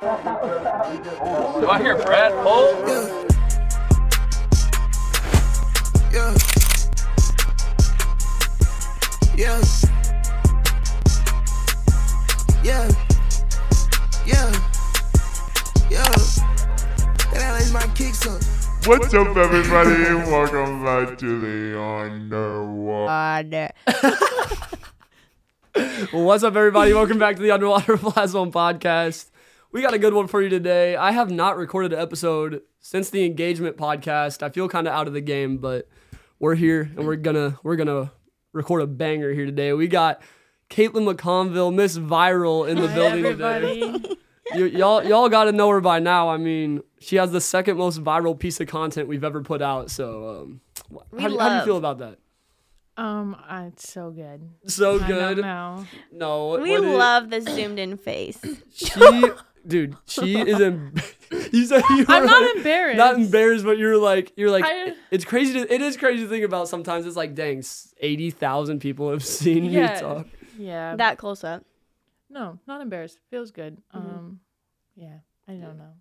Do I hear Brad Paul? Yeah. Yeah. Yeah. Yeah. Yeah. That is my kicks up. What's up, everybody, welcome back to the Underwater. Well, what's up, everybody? Welcome back to the Underwater Plasma podcast. We got a good one for you today. I have not recorded an episode since the engagement podcast. I feel kind of out of the game, but we're here and we're gonna we're gonna record a banger here today. We got Katlynn McConville, Miss Viral, in the building today. Y- y'all y'all got to know her by now. I mean, she has the second most viral piece of content we've ever put out. So, um, how, do, how do you feel about that? Um, uh, it's so good. So I don't good. know. No, We what is- love the zoomed in face. she dude she is in you said you were I'm not like- embarrassed. not embarrassed but you're like you're like I- it's crazy to, it is crazy to think about sometimes it's like dang s- 80,000 people have seen Yeah. me talk Yeah. That close up. no, not embarrassed. Feels good. Um, yeah. I don't know.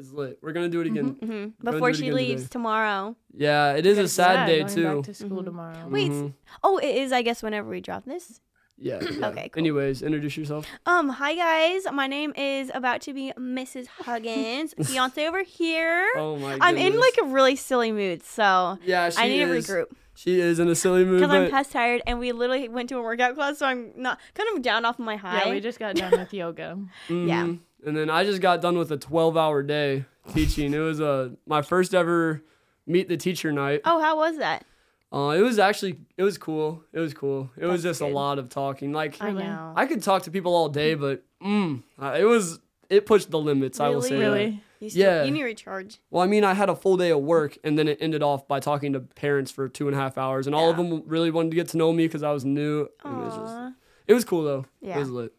It's lit we're gonna do it again hmm Gonna Before it she again leaves today. tomorrow. yeah it is a sad day going too Back to school Mhm. tomorrow. Wait. Mhm. Oh, it is. I guess whenever we drop this. yeah, yeah. Okay, cool. anyways introduce yourself Um. Hi guys. My name is about to be Mrs. Huggins. Fiance over here. oh my Goodness. I'm in like a really silly mood, so yeah she I need is to regroup she is in a silly mood because I'm but past tired, and we literally went to a workout class, so I'm not kind of down off my high. Yeah, we just got done with yoga. yeah. And then I just got done with a 12 hour day teaching. It was uh, my first ever meet the teacher night. Oh, how was that? Uh, it was actually, it was cool. It was cool. It was That's just a lot of talking. Like, I know. I could talk to people all day, but mm, it was, it pushed the limits, I will Really? say. that. Really? You still, yeah. You need to recharge. Well, I mean, I had a full day of work, and then it ended off by talking to parents for two and a half hours, and all of them really wanted to get to know me because I was new. and it was just, it was cool though. Yeah. It was lit.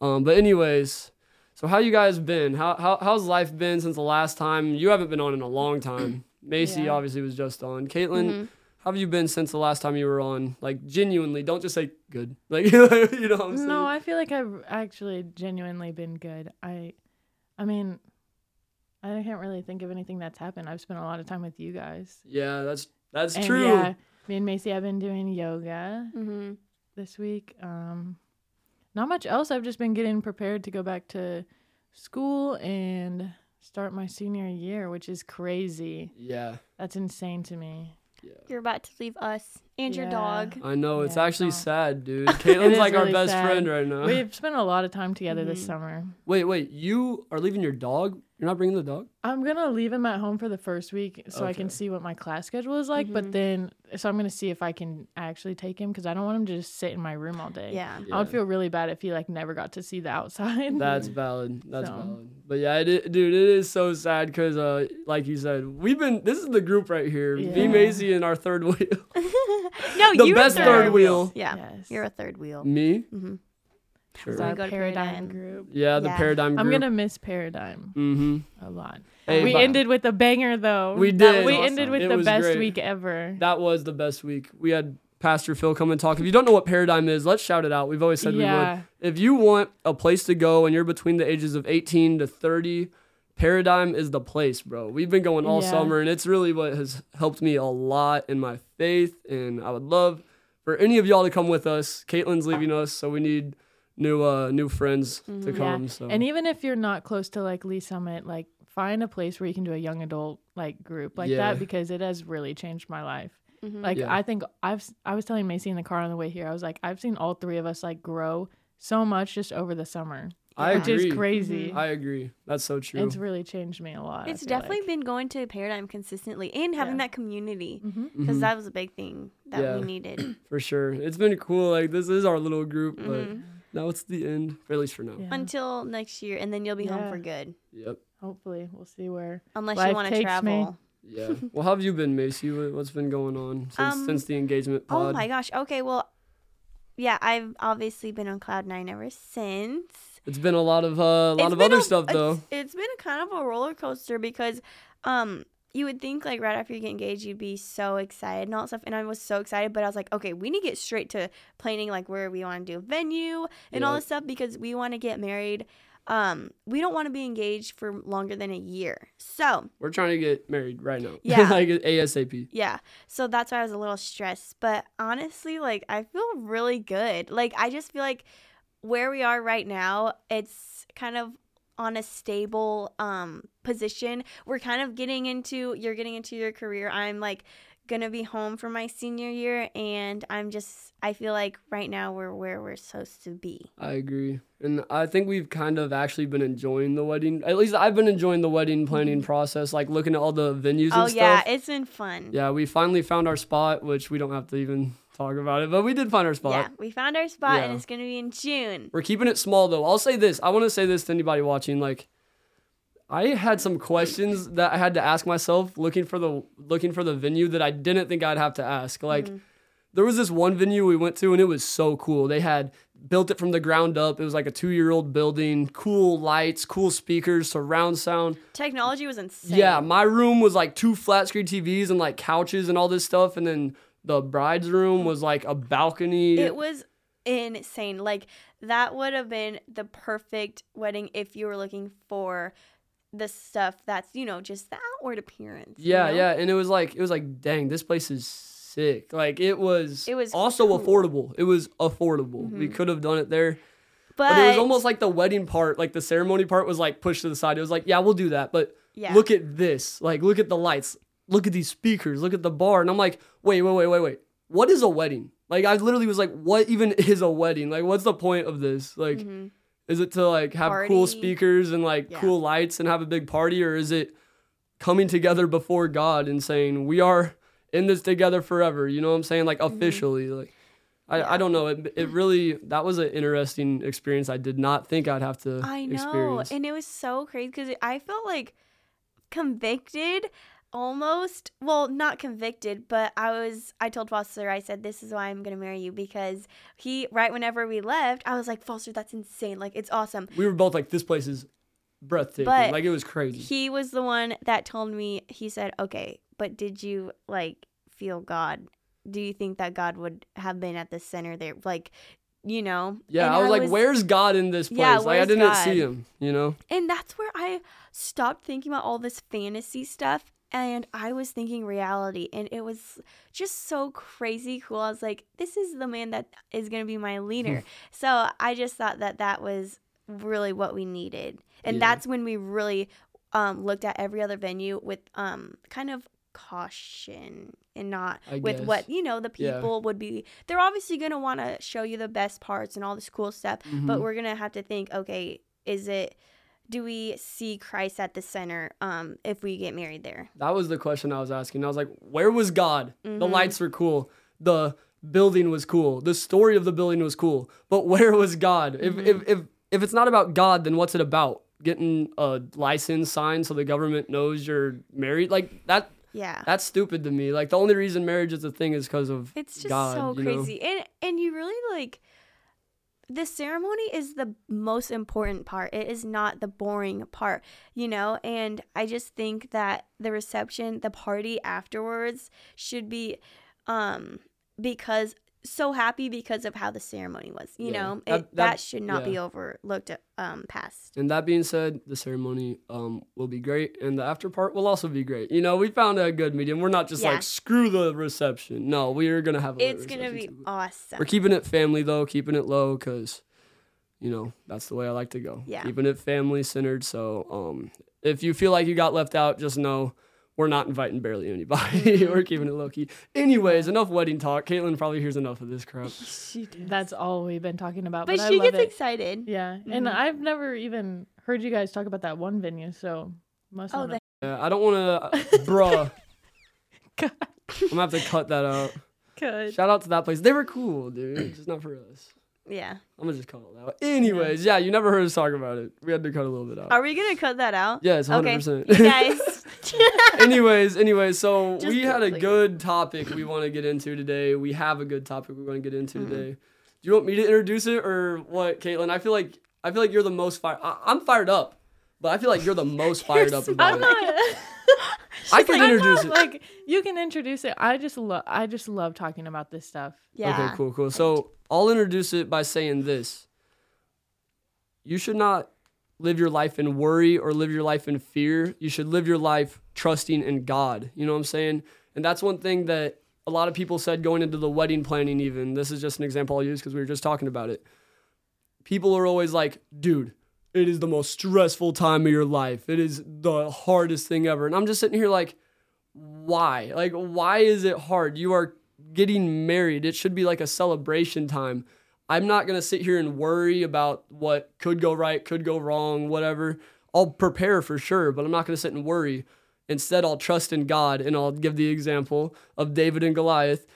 Um, but anyways, so how you guys been? How, how how's life been since the last time? You haven't been on in a long time. Mayci Yeah. obviously was just on. Katlynn, Mhm. how have you been since the last time you were on? Like genuinely, don't just say good. Like you know what I'm saying? No, I feel like I've actually genuinely been good. I, I mean, I can't really think of anything that's happened. I've spent a lot of time with you guys. yeah, that's that's And true. Yeah, me and Mayci have been doing yoga Mhm. this week. Um, not much else. I've just been getting prepared to go back to school and start my senior year, which is crazy. Yeah, That's insane to me. You're about to leave us and your dog. I know it's Yeah, actually no. sad, dude. It Katlynn's is like our best sad. friend right now. We've spent a lot of time together this Mhm. summer. Wait, wait, you are leaving your dog? You're not bringing the dog? I'm gonna leave him at home for the first week so I can see what my class schedule is like. But then, so I'm gonna see if I can actually take him because I don't want him to just sit in my room all day. Yeah. I would feel really bad if he like never got to see the outside. That's valid. That's So. valid. But yeah, it, dude, it is so sad because, uh, like you said, we've been. This is the group right here. Me, Yeah. Mayci, and our third wheel. No, The you're best a third wheel. Yeah, Yes. you're a third wheel. Me. Mhm. Sure. So we our go to paradigm, Paradigm. group. Yeah, the Yeah. paradigm. Group. I'm gonna miss paradigm Mm-hmm. a lot. Hey, we but- ended with a banger though. We did. We Awesome. ended with It the best great. week ever. That was the best week. We had Pastor Phil come and talk. If you don't know what paradigm is, let's shout it out. We've always said we would. If you want a place to go and you're between the ages of 18 to 30, Paradigm is the place, bro. We've been going all Yeah. summer, and it's really what has helped me a lot in my faith. And I would love for any of y'all to come with us. Katlynn's leaving us, so we need new uh new friends to come. Yeah. So And even if you're not close to like Lee Summit, like find a place where you can do a young adult like group like Yeah. that because it has really changed my life. Like Yeah. I think I've s- I was telling Mayci in the car on the way here, I was like I've seen all three of us like grow so much just over the summer, I which agree. is crazy. I agree. That's so true. It's really changed me a lot. It's definitely like. been going to Paradigm consistently and having Yeah. that community Mhm. because that was a big thing that Yeah. we needed. for sure. It's been cool. Like this is our little group, but Mhm. Now it's the end, or at least for now. Yeah. Until next year, and then you'll be home for good, Yep. Hopefully, we'll see where. unless Life you want to takes me. travel. Yeah. well, how have you been, Mayci? What- What's been going on since Um, since the engagement Oh pod? my gosh. Okay, well, yeah, I've obviously been on cloud nine ever since. It's been a lot of uh, a lot It's of other a- stuff though. It's, it's been a kind of a roller coaster because, um, you would think like right after you get engaged you'd be so excited and all that stuff and I was so excited but I was like okay we need to get straight to planning like where we want to do a venue and all this stuff because we want to get married um, we don't want to be engaged for longer than a year. So We're trying to get married right now. Yeah. like ASAP. yeah, so that's why I was a little stressed. But honestly, like I feel really good. Like I just feel like where we are right now, it's kind of on a stable um position. We're kind of getting into you're getting into your career. I'm like gonna be home for my senior year and I'm just I feel like right now we're where we're supposed to be. I agree. And I think we've kind of actually been enjoying the wedding. At least I've been enjoying the wedding planning process, like looking at all the venues and Mm-hmm. Oh stuff. yeah, it's been fun. Yeah, we finally found our spot, which we don't have to even talk about it, but we did find our spot. Yeah, we found our spot and it's gonna be in June. We're keeping it small though. I'll say this. I want to say this to anybody watching. Like, I had some questions that I had to ask myself looking for the looking for the venue that I didn't think I'd have to ask. Like, mm-hmm. there was this one venue we went to and it was so cool. They had built it from the ground up. It was like a two year old building, cool lights, cool speakers, surround sound. Technology was insane. Yeah, my room was like two flat screen TVs and like couches and all this stuff, and then the bride's room was like a balcony. It was insane. Like that would have been the perfect wedding if you were looking for the stuff that's, you know, just the outward appearance. you Yeah, know? yeah, and it was like it was like, dang, this place is sick. Like it was. It was also cool. Mm-hmm. affordable. It was affordable. We could have done it there, But, but, it was almost like the wedding part, like the ceremony part, was like pushed to the side. It was like, yeah, we'll do that, but Yeah. look at this. Like, look at the lights. Look at these speakers. Look at the bar. And I'm like, wait, wait, wait, wait, wait. What is a wedding? Like, I literally was like, what even is a wedding? Like, what's the point of this? Like, is it to like have cool speakers and like Yeah. cool lights and have a big party, or is it coming together before God and saying we are in this together forever? You know what I'm saying? Like Mm-hmm. officially, like. I, I don't know. It, it really that was an interesting experience. I did not think I'd have to I know. experience. And it was so crazy because I felt like convicted almost. Well, not convicted, but I was, I told Foster, I said, this is why I'm going to marry you because he, right whenever we left, I was like, Foster, that's insane. Like, it's awesome. we were both like, this place is breathtaking. But like it was crazy. He was the one that told me, he said, okay, but did you like feel God? Do you think that God would have been at the center there? Like, you know? yeah, And I was like, where's God in this place? Yeah, like I didn't God? see him. You know? And that's where I stopped thinking about all this fantasy stuff and I was thinking reality and it was just so crazy cool. I was like, this is the man that is going to be my leader. so I just thought that that was really what we needed. And Yeah. that's when we really um, looked at every other venue with um, kind of caution and not I with guess. what you know the Yeah. people would be they're obviously going to want to show you the best parts and all this cool stuff Mm-hmm. but we're going to have to think okay is it do we see Christ at the center um if we get married there That was the question I was asking. I was like, where was God? Mm-hmm. The lights were cool. The building was cool. The story of the building was cool. But where was God? If Mm-hmm. if if if it's not about God, then what's it about? Getting a license signed so the government knows you're married? Like that yeah that's stupid to me. Like the only reason marriage is a thing is because of it's just God, so you know? crazy and and you really like the ceremony is the most important part. It is not the boring part you know? And i just think that the reception the party afterwards should be um because so happy because of how the ceremony was you Yeah. know That- it, that, that- should not be overlooked um past And that being said, the ceremony um, will be great, and the after part will also be great. You know, we found a good medium. We're not just Yeah. like screw the reception. No, we are gonna have. A it's gonna be too. awesome We're keeping it family though, keeping it low because, you know, that's the way I like to go. Yeah. Keeping it family centered. So, um, if you feel like you got left out, just know we're not inviting barely anybody. Mm-hmm. we're keeping it low key. Anyways, enough wedding talk. Katlynn probably hears enough of this crap. That's all we've been talking about. but But, I she love gets it. excited Yeah, and Mm-hmm. I've never even heard you guys talk about that one venue, so must. oh wanna- the Yeah, I don't want to, bruh. I'm gonna have to cut that out. Good. Shout out to that place. They were cool, dude. Just not for us. Yeah I'm gonna just call it out. Anyways, yeah, you never heard us talk about it. We had to cut a little bit out. are we gonna cut that out Yeah, it's okay 100%. you guys anyways, anyways, so Just we had a quickly. good topic we want to get into today. We have a good topic we want to get into Mm-hmm. today. Do you want me to introduce it or what, Katlynn? I feel like I feel like you're the most fired. I'm fired up, but I feel like you're the most fired up about I'm it. Not. I can I'm introduce not, it. Like you can introduce it. I just love. I just love talking about this stuff. yeah Okay, cool, cool. So I'll introduce it by saying this. You should not live your life in worry or live your life in fear. You should live your life trusting in God. You know what I'm saying? And that's one thing that a lot of people said going into the wedding planning, even. This is just an example I'll use because we were just talking about it. People are always like, dude, it is the most stressful time of your life. It is the hardest thing ever. And I'm just sitting here like, why? Like, why is it hard? You are getting married. It should be like a celebration time. I'm not going to sit here and worry about what could go right, could go wrong, whatever. I'll prepare for sure, but I'm not going to sit and worry. Instead, I'll trust in God and I'll give the example of David and Goliath,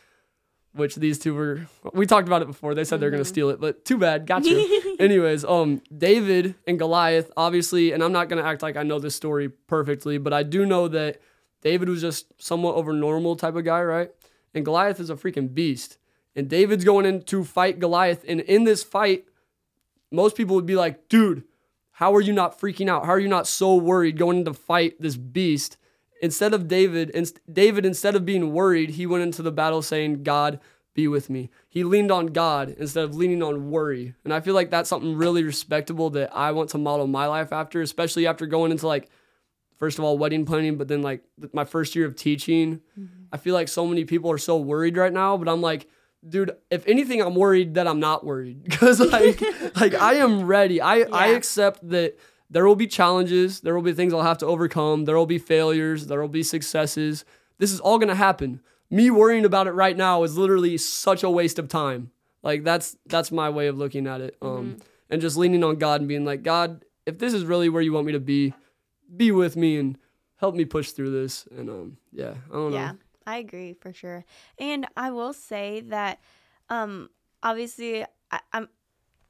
which these two were. We talked about it before. They said they're going to steal it, but too bad. Gotcha. Anyways, um, David and Goliath, obviously, and I'm not going to act like I know this story perfectly, but I do know that David was just somewhat over normal type of guy, right? And Goliath is a freaking beast. And David's going in to fight Goliath. And in this fight, most people would be like, dude, how are you not freaking out? How are you not so worried going in to fight this beast? Instead of David, inst- David, instead of being worried, he went into the battle saying, God, be with me. He leaned on God instead of leaning on worry. And I feel like that's something really respectable that I want to model my life after, especially after going into like, first of all, wedding planning, but then like my first year of teaching. Mm-hmm. I feel like so many people are so worried right now, but I'm like, dude, if anything, I'm worried that I'm not worried because like, like I am ready. I I accept that there will be challenges, there will be things I'll have to overcome, there will be failures, there will be successes. This is all gonna happen. Me worrying about it right now is literally such a waste of time. Like that's that's my way of looking at it. Um, and just leaning on God and being like, God, if this is really where you want me to be, be with me and help me push through this. And um, yeah, I don't know. Yeah, I agree for sure. And I will say that, um, obviously, I, I'm.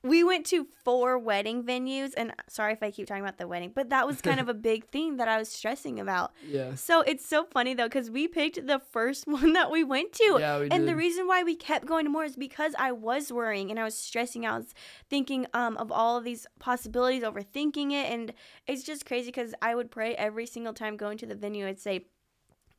We went to four wedding venues, and sorry if I keep talking about the wedding, but that was kind of a big theme that I was stressing about. Yeah. So it's so funny though, because we picked the first one that we went to. Yeah, we and the reason why we kept going to more is because I was worrying and I was stressing out, I was thinking um, of all of these possibilities, overthinking it. And it's just crazy because I would pray every single time going to the venue. I'd say,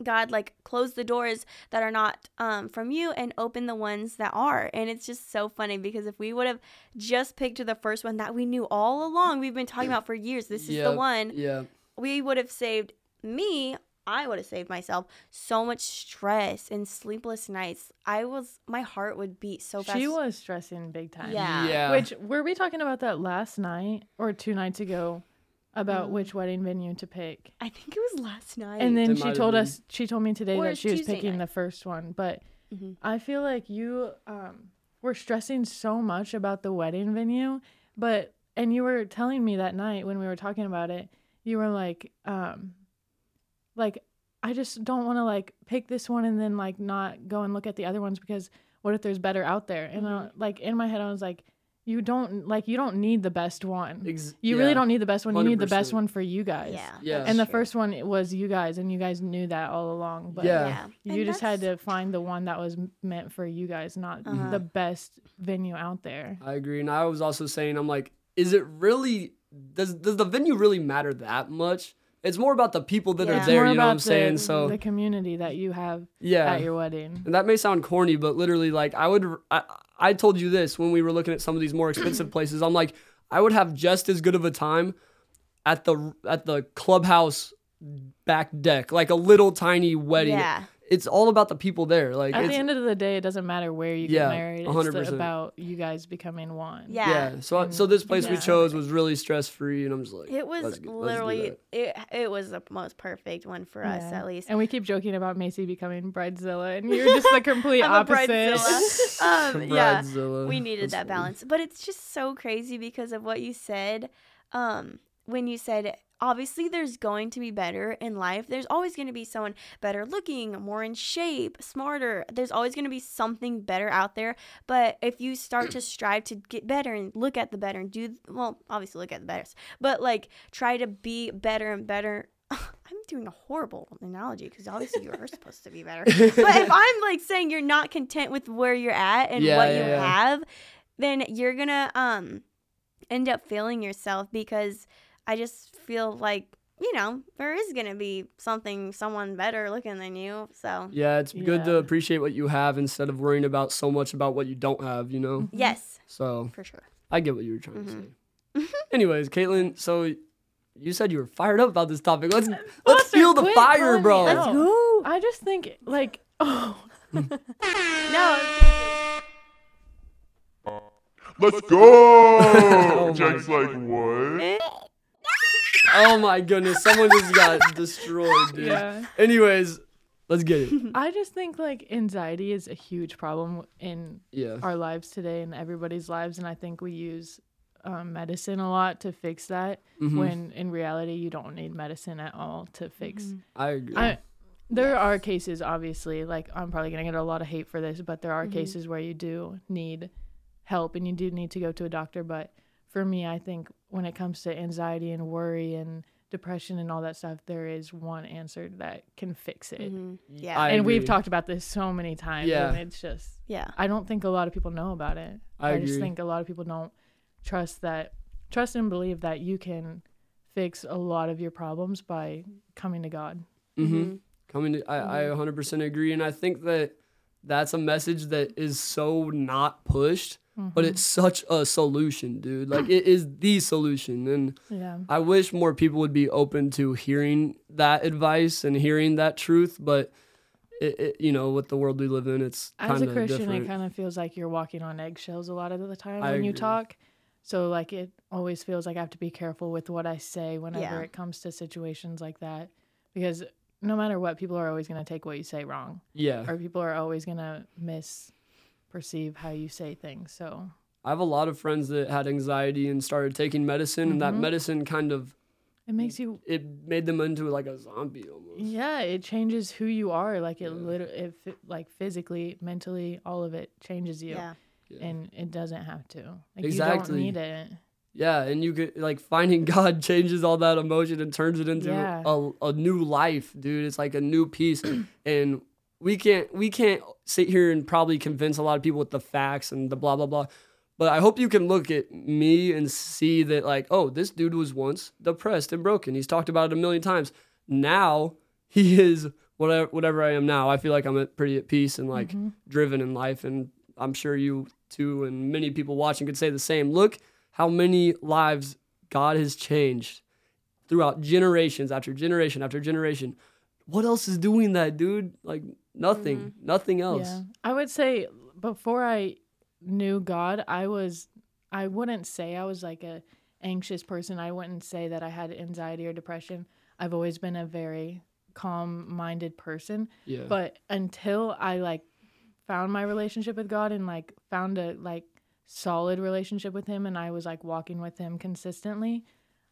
God, like close the doors that are not um, from you and open the ones that are. And it's just so funny because if we would have just picked the first one that we knew all along, we've been talking about for years, this is yeah, the one Yeah. we would have saved me i would have saved myself so much stress and sleepless nights i was my heart would beat so fast She was stressing big time. yeah Yeah. Which were we talking about that last night or two nights ago about Um, which wedding venue to pick? i think it was last night And then It she told been. us she told me today Or that she was Tuesday picking night. the first one, but Mhm. I feel like you um were stressing so much about the wedding venue, but and you were telling me that night when we were talking about it, you were like um like I just don't want to like pick this one and then like not go and look at the other ones because what if there's better out there? And uh, like in my head I was like you don't like you don't need the best one. Ex- You yeah. really don't need the best one. You need the best one for you guys. yeah Yeah. And the true. first one was you guys, and you guys knew that all along. But Yeah. yeah you And just had to find the one that was meant for you guys, not Uh-huh. the best venue out there. I agree. And I was also saying, I'm like, is it really, does, does the venue really matter that much? It's more about the people that Yeah. are there, you know what I'm about saying? So, the community that you have yeah. at your wedding. And that may sound corny, but literally, like I would, I, I told you this when we were looking at some of these more expensive places. I'm like, I would have just as good of a time at the at the clubhouse back deck, like a little tiny wedding. yeah It's all about the people there. Like, At the end of the day, it doesn't matter where you Yeah, get married. It's 100%. the- about you guys becoming one. yeah yeah. So, so this place we chose was really stress free, and I'm just like, it was let's get- let's do literally that. it, it was the most perfect one for us at least And we keep joking about Mayci becoming bridezilla, and you're just the complete I'm a opposite. bridezilla. um, yeah Bridezilla. we needed That's that funny. balance but it's just so crazy because of what you said um when you said obviously there's going to be better in life there's always going to be someone better looking more in shape smarter there's always going to be something better out there but if you start to strive to get better and look at the better and do well obviously look at the best, but like try to be better and better I'm doing a horrible analogy because obviously you are supposed to be better. But if I'm like saying you're not content with where you're at and Yeah, what yeah, you yeah. have, then you're gonna um end up failing yourself because I just feel like you know there is gonna be something someone better looking than you. So Yeah, it's good to appreciate what you have instead of worrying about so much about what you don't have, you know? yes, So for sure. I get what you were trying to Mhm. say. Anyways, Katlynn, so you said you were fired up about this topic. Let's let's Foster, feel the fire, calling me bro. out. Ooh. I just think like oh No. Let's go! my Jack's like, what? Oh my goodness, someone just got destroyed, dude. yeah. Anyways, let's get it. I just think like anxiety is a huge problem in Yeah. our lives today and everybody's lives, and I think we use um, medicine a lot to fix that. Mhm. When in reality, you don't need medicine at all to fix. I agree. I, there are cases, obviously, like I'm probably gonna get a lot of hate for this, but there are cases where you do need help and you do need to go to a doctor. But for me, I think when it comes to anxiety and worry and depression and all that stuff, there is one answer that can fix it. Mhm. Yeah. I and we've talked about this so many times, Yeah. and it's just yeah. I don't think a lot of people know about it. I just agree. think a lot of people don't trust that, trust and believe that you can fix a lot of your problems by coming to God. Mm-hmm. Coming to, I, I 100% agree. And I think that that's a message that is so not pushed, but it's mm-hmm. such a solution, dude. Like, it is the solution. And Yeah. I wish more people would be open to hearing that advice and hearing that truth. But, it, it, you know, with the world we live in, it's As a Christian, different. it kind of feels like you're walking on eggshells a lot of the time I when you talk. So like it always feels like I have to be careful with what I say whenever Yeah. it comes to situations like that, because no matter what, people are always going to take what you say wrong, yeah. or people are always going to misperceive how you say things. So I have a lot of friends that had anxiety and started taking medicine, and that Mhm. medicine kind of it makes you it made them into like a zombie almost. Yeah, it changes who you are. Like it Yeah. literally, it, fi- like physically, mentally, all of it changes you, Yeah. Yeah. and it doesn't have to. Like Exactly. you don't need it. Yeah, and you could like finding God changes all that emotion and turns it into Yeah. a, a new life, dude. It's like a new piece, and we can't we can't sit here and probably convince a lot of people with the facts and the blah blah blah. But I hope you can look at me and see that like, oh, this dude was once depressed and broken. He's talked about it a million times. Now he is whatever whatever I am now. I feel like I'm at, pretty at peace and like mm-hmm. driven in life, and I'm sure you too and many people watching could say the same. Look how many lives God has changed throughout generations after generation after generation. What else is doing that, dude? Like nothing, mm-hmm. nothing else. Yeah, I would say before I knew God, I was. I wouldn't say I was like a anxious person. I wouldn't say that I had anxiety or depression. I've always been a very calm-minded person. Yeah. but until i like found my relationship with god and like found a like solid relationship with him and i was like walking with him consistently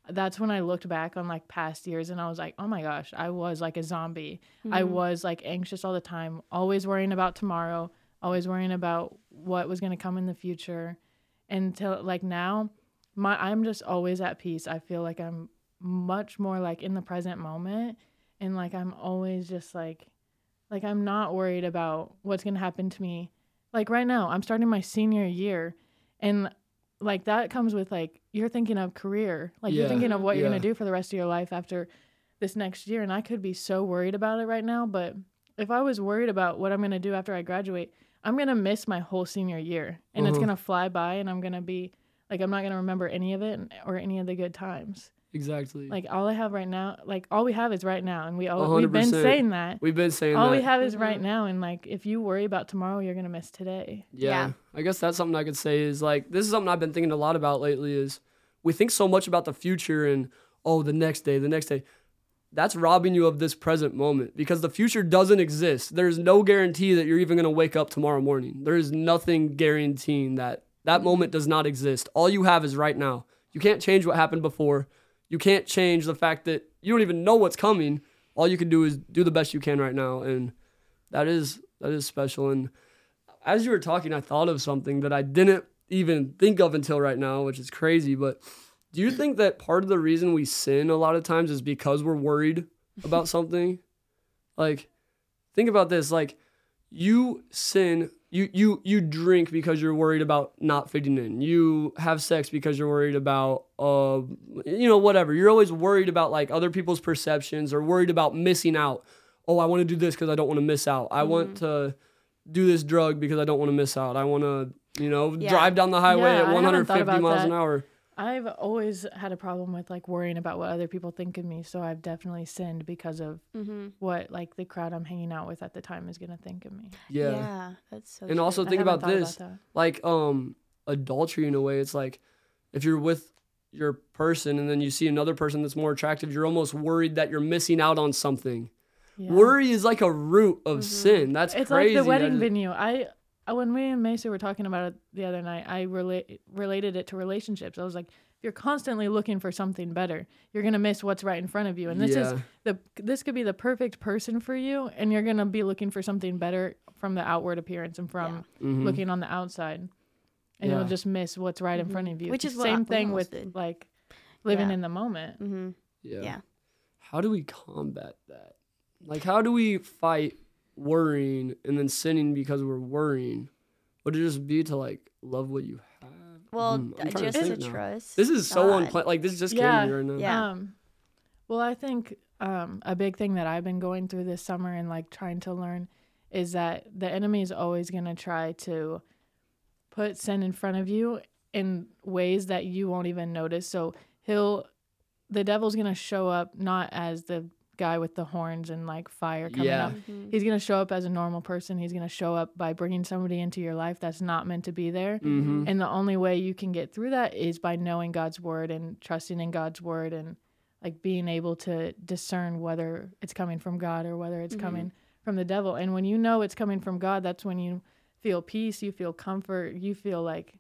that's when i looked back on like past years and i was like oh my gosh i was like a zombie. I mm-hmm. was like anxious all the time always worrying about tomorrow always worrying about what was going to come in the future. Until like now my i'm just always at peace. I feel like i'm much more like in the present moment and like i'm always just like like i'm not worried about what's going to happen to me. Like right now i'm starting my senior year and like that comes with like you're thinking of career like you're thinking of what you're going to do for the rest of your life after this next year and i could be so worried about it right now but if i was worried about what i'm going to do after i graduate i'm going to miss my whole senior year and it's Uh-huh. going to fly by and i'm going to be like i'm not going to remember any of it or any of the good times exactly. like all I have right now, like all we have is right now, and we all we've been saying that. We've been saying that All that. we have is right now, and like if you worry about tomorrow, you're gonna miss today. Yeah. Yeah. I guess that's something I could say is like this is something I've been thinking a lot about lately is we think so much about the future and oh the next day, the next day. That's robbing you of this present moment because the future doesn't exist. There's no guarantee that you're even going to wake up tomorrow morning. There is nothing guaranteeing that that moment does not exist. All you have is right now. You can't change what happened before. You can't change the fact that you don't even know what's coming. All you can do is do the best you can right now and that is that is special and as you were talking, I thought of something that I didn't even think of until right now, which is crazy. But do you think that part of the reason we sin a lot of times is because we're worried about something? Like, think about this. Like, you sin, you you you drink because you're worried about not fitting in. You have sex because you're worried about, uh, you know, whatever. You're always worried about like other people's perceptions or worried about missing out. Oh, I want to do this because I don't want to miss out. I want to do this drug because I don't want to miss out. I want to, you know, Yeah. drive down the highway Yeah, at I 150 miles that. an hour. I've always had a problem with like worrying about what other people think of me, so I've definitely sinned because of Mm-hmm. what like the crowd I'm hanging out with at the time is gonna think of me. Yeah. Yeah. that's so. And true. also think about this. that. like um adultery in a way it's like if you're with your person and then you see another person that's more attractive you're almost worried that you're missing out on something Yeah. worry is like a root of sin that's it's crazy like the wedding That- venue. I I- when we and Mayci were talking about it the other night, I relate related it to relationships. I was like, if you're constantly looking for something better, you're gonna miss what's right in front of you. And this is the this could be the perfect person for you, and you're gonna be looking for something better from the outward appearance and from Mhm. looking on the outside, and Yeah. you'll just miss what's right in front of you. Which is what same we thing with did. like living Yeah. in the moment. Mm-hmm. yeah. Yeah. how do we combat that like how do we fight worrying and then sinning because we're worrying would it just be to like love what you have Well, I'm trying to just to trust. this is so God. unplanned like this just Yeah. came to me right now Yeah. Um, well, I think um, a big thing that I've been going through this summer and like trying to learn is that the enemy is always going to try to put sin in front of you in ways that you won't even notice. So he'll, the devil's going to show up not as the guy with the horns and like fire coming Yeah. up. Mm-hmm. He's going to show up as a normal person. He's going to show up by bringing somebody into your life that's not meant to be there. mm-hmm. And the only way you can get through that is by knowing God's word and trusting in God's word and like being able to discern whether it's coming from God or whether it's coming from the devil. And when you know it's coming from God, that's when you feel peace, you feel comfort, you feel like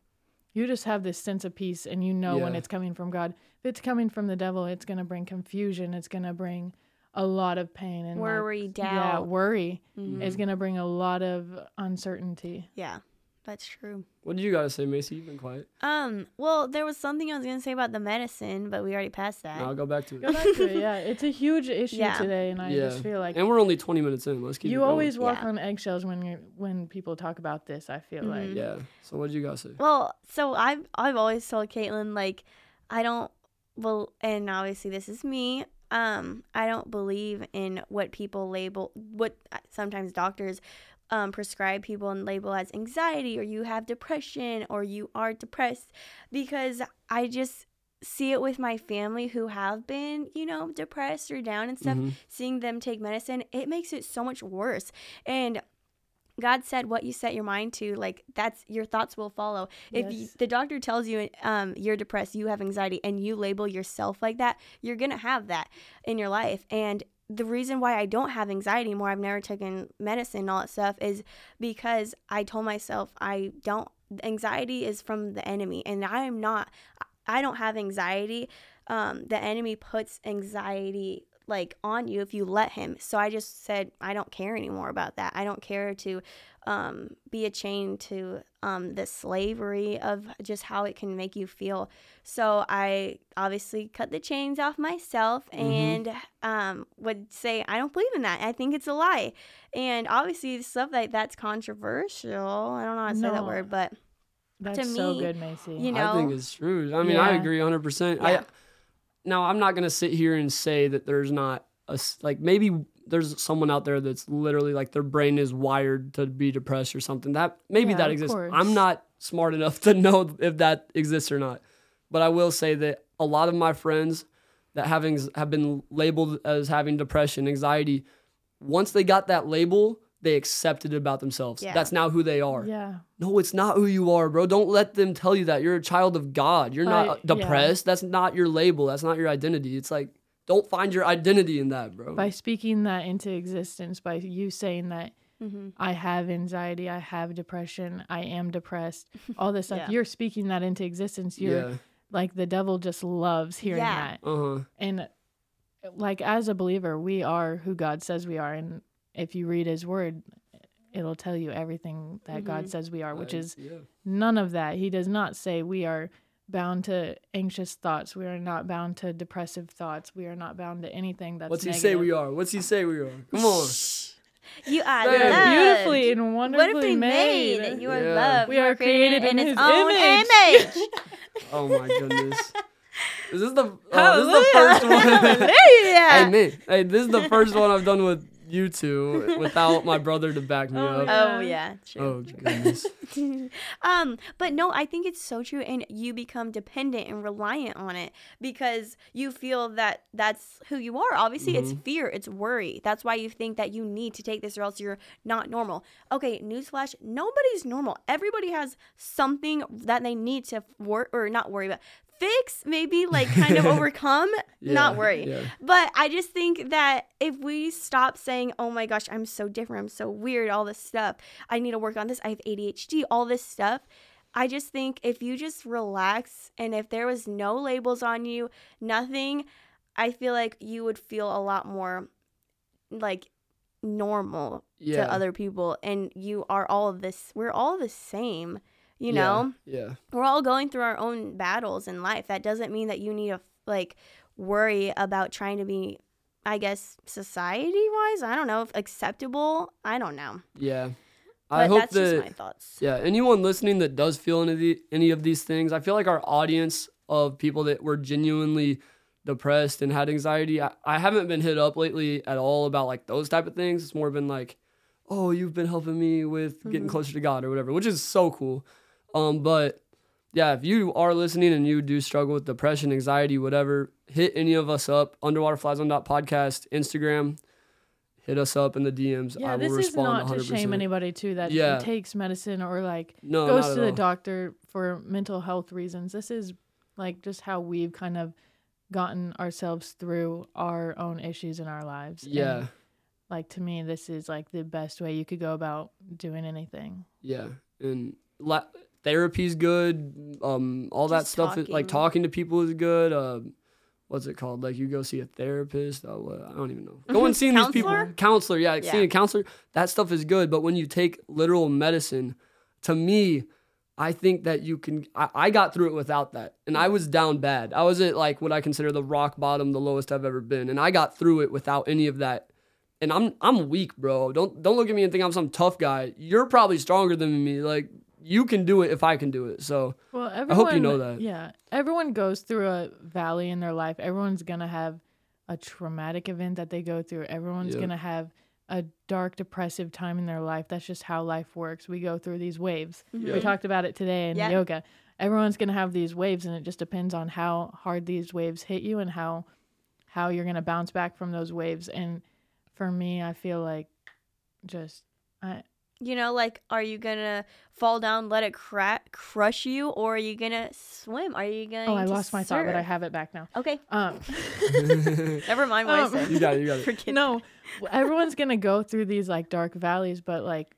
you just have this sense of peace and you know when it's coming from God. If it's coming from the devil, it's going to bring confusion, it's going to bring a lot of pain and like, Worry, yeah, doubt. worry Mhm. is going to bring a lot of uncertainty. Yeah, that's true. what did you gotta say mayci you've been quiet Um, well, there was something I was gonna say about the medicine, but we already passed that. i'll go back to it. Go it back to it. Yeah, it's a huge issue Yeah. today, and I Yeah. just feel like and we're only 20 minutes in let's keep it you going. always walk Yeah. on eggshells when you when people talk about this. I feel like Mhm. Yeah. So what did you guys say? Well, so I've I've always told Katlynn like I don't well, and obviously this is me. Um, I don't believe in what people label what uh, sometimes doctors um, prescribe people and label as anxiety or you have depression or you are depressed because I just see it with my family who have been, you know, depressed or down and stuff, Mhm. seeing them take medicine, it makes it so much worse. And God said, "What you set your mind to, like that's your thoughts will follow." If you, the doctor tells you um, you're depressed, you have anxiety, and you label yourself like that, you're gonna have that in your life. And the reason why I don't have anxiety anymore, I've never taken medicine, and all that stuff, is because I told myself I don't. Anxiety is from the enemy, and I am not. I don't have anxiety. Um, the enemy puts anxiety like on you if you let him. So I just said I don't care anymore about that. I don't care to um, be a chain to um, the slavery of just how it can make you feel. So I obviously cut the chains off myself and um, would say I don't believe in that. I think it's a lie. And obviously stuff like that's controversial. I don't know how to say that word, but that's to so me, good, Mayci. you I think it's true. I mean, I Yeah. agree 100%. I Yeah. Now, I'm not going to sit here and say that there's not a like maybe there's someone out there that's literally like their brain is wired to be depressed or something. That maybe Yeah, that exists. course. I'm not smart enough to know if that exists or not. But I will say that a lot of my friends that having have been labeled as having depression, anxiety, once they got that label, they accepted it about themselves. Yeah. That's now who they are. Yeah, No, it's not who you are, bro. Don't let them tell you that. You're a child of God. You're not I- uh, yeah. depressed. That's not your label. That's not your identity. It's like, don't find your identity in that, bro. by speaking that into existence, by you saying that Mhm. I have anxiety, I have depression, I am depressed, all this stuff, Yeah. you're speaking that into existence. You're yeah. like the devil just loves hearing Yeah. that. Uh huh. and like as a believer we are who god says we are and if you read his word it'll tell you everything that god mm-hmm. says we are which is yeah. none of that he does not say we are bound to anxious thoughts we are not bound to depressive thoughts we are not bound to anything that's What's he negative. say we are? What's he say we are? Come on. You are Say it. loved. beautifully and wonderfully Wonderfully made, made. You are Yeah. loved. We You are created in its his own image. image. Oh my goodness. Is this the oh, this is the first one? Hallelujah. hey man, hey, this is the first one I've done with you two without my brother to back me Oh, up. Oh Yeah. yeah, true. Oh goodness. um, but no, I think it's so true, and you become dependent and reliant on it because you feel that that's who you are. Obviously, it's fear, it's worry. That's why you think that you need to take this, or else you're not normal. Okay, newsflash: nobody's normal. Everybody has something that they need to work or not worry about. Fix, maybe like kind of overcome, not worry. yeah. But I just think that if we stop saying, oh my gosh, I'm so different, I'm so weird, all this stuff, I need to work on this, I have ADHD, all this stuff. I just think if you just relax and if there was no labels on you, nothing, I feel like you would feel a lot more like normal Yeah. to other people. And you are all this, we're all the same, you know? Yeah. we're all going through our own battles in life. That doesn't mean that you need to like worry about trying to be, I guess, society wise. I don't know, if acceptable. I don't know. Yeah. But I hope that's that just my thoughts. Yeah, anyone listening that does feel any of, the, any of these things, I feel like our audience of people that were genuinely depressed and had anxiety, I, I haven't been hit up lately at all about like those type of things. It's more been like, oh, you've been helping me with Mm-hmm. getting closer to God or whatever, which is so cool. Um, but yeah, if you are listening and you do struggle with depression, anxiety, whatever, hit any of us up, underwaterflyzone.podcast, Instagram. Hit us up in the DMs. Yeah, I will this is respond not to 100%. shame anybody too that Yeah. takes medicine or like No, goes to the all. doctor for mental health reasons. This is like just how we've kind of gotten ourselves through our own issues in our lives. And, Yeah. like to me, this is like the best way you could go about doing anything. Yeah, and la- therapy's good. Um, all that Just stuff is like talking. talking to people is good. Um, what's it called? Like you go see a therapist. Oh, what? I don't even know. Go and see these people. Counselor? Yeah, like seeing a counselor. That stuff is good. But when you take literal medicine, to me, I think that you can. I, I got through it without that, and I was down bad. I was at like what I consider the rock bottom, the lowest I've ever been, and I got through it without any of that and I'm I'm weak, bro. Don't don't look at me and think I'm some tough guy. You're probably stronger than me. Like you can do it if I can do it. So Well, everyone, I hope you know that. Yeah, everyone goes through a valley in their life. Everyone's gonna have a traumatic event that they go through. Everyone's Yep. gonna have a dark, depressive time in their life. That's just how life works. We go through these waves. We talked about it today in Yeah. yoga. Everyone's gonna have these waves, and it just depends on how hard these waves hit you and how how you're gonna bounce back from those waves. And for me, I feel like just I You know, like, are you gonna fall down, let it cra- crush you, or are you gonna swim? Are you gonna? oh I lost my thought, but I have it back now. Okay, Um. never mind what Um, I said. you got it. You got it. Forget no everyone's gonna go through these like dark valleys but like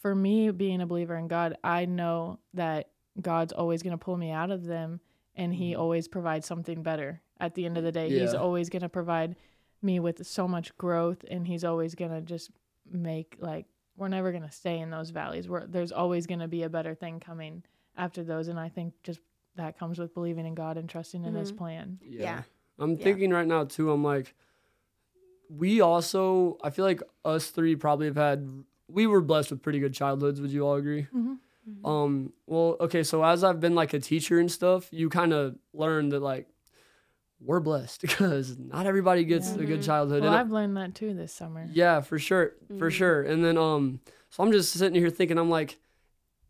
for me being a believer in god i know that god's always gonna pull me out of them and he always provides something better at the end of the day he's always gonna provide me with so much growth and he's always gonna just make like we're never gonna stay in those valleys where there's always gonna be a better thing coming after those and i think just that comes with believing in god and trusting in his mm-hmm. plan Yeah. Yeah. I'm Yeah. thinking right now too. I'm like, we also. I feel like us three probably have had. We were blessed with pretty good childhoods. Would you all agree? Mm-hmm. Mm-hmm. Um. Well, okay. So as I've been like a teacher and stuff, you kind of learn that like we're blessed because not everybody gets a good childhood. well And i've learned that too this summer Yeah, for sure, for sure. And then um, so I'm just sitting here thinking, I'm like,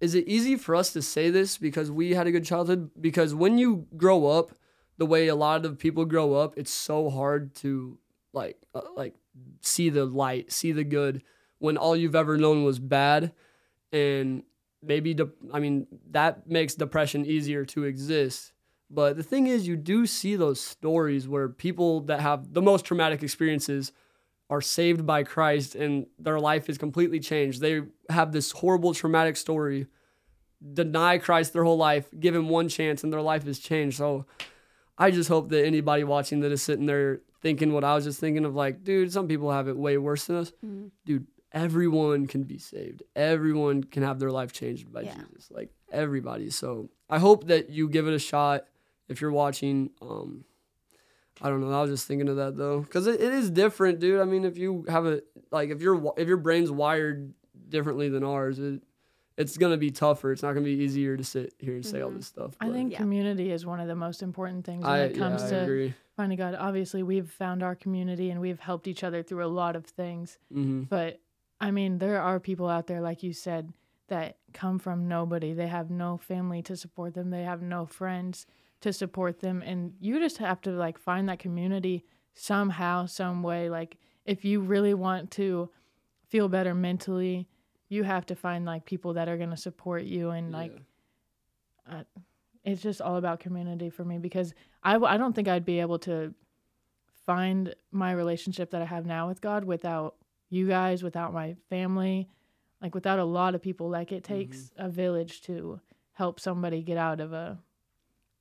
is it easy for us to say this because we had a good childhood? Because when you grow up, the way a lot of people grow up, it's so hard to like uh, like see the light, see the good when all you've ever known was bad, and maybe de- I mean that makes depression easier to exist. But the thing is, you do see those stories where people that have the most traumatic experiences are saved by Christ and their life is completely changed. They have this horrible traumatic story, deny Christ their whole life, give him one chance, and their life is changed. So I just hope that anybody watching that is sitting there thinking what I was just thinking of like, dude, some people have it way worse than us. Mm-hmm. Dude, everyone can be saved. Everyone can have their life changed by Yeah. Jesus. Like everybody. So I hope that you give it a shot if you're watching. Um I don't know. I was just thinking of that though, because it, it is different, dude. I mean, if you have a like, if your if your brain's wired differently than ours, it it's gonna be tougher. It's not gonna be easier to sit here and say all this stuff. I think Yeah. community is one of the most important things when I, it comes yeah, I to agree. finding God. Obviously, we've found our community and we've helped each other through a lot of things. hmm But I mean, there are people out there, like you said, that come from nobody. They have no family to support them. They have no friends to support them, and you just have to like find that community somehow, some way. Like if you really want to feel better mentally, you have to find like people that are gonna support you and like Yeah. it's just all about community for me because I, w- I don't think I'd be able to find my relationship that I have now with God without you guys, without my family, like without a lot of people. Like it mm-hmm. takes a village to help somebody get out of a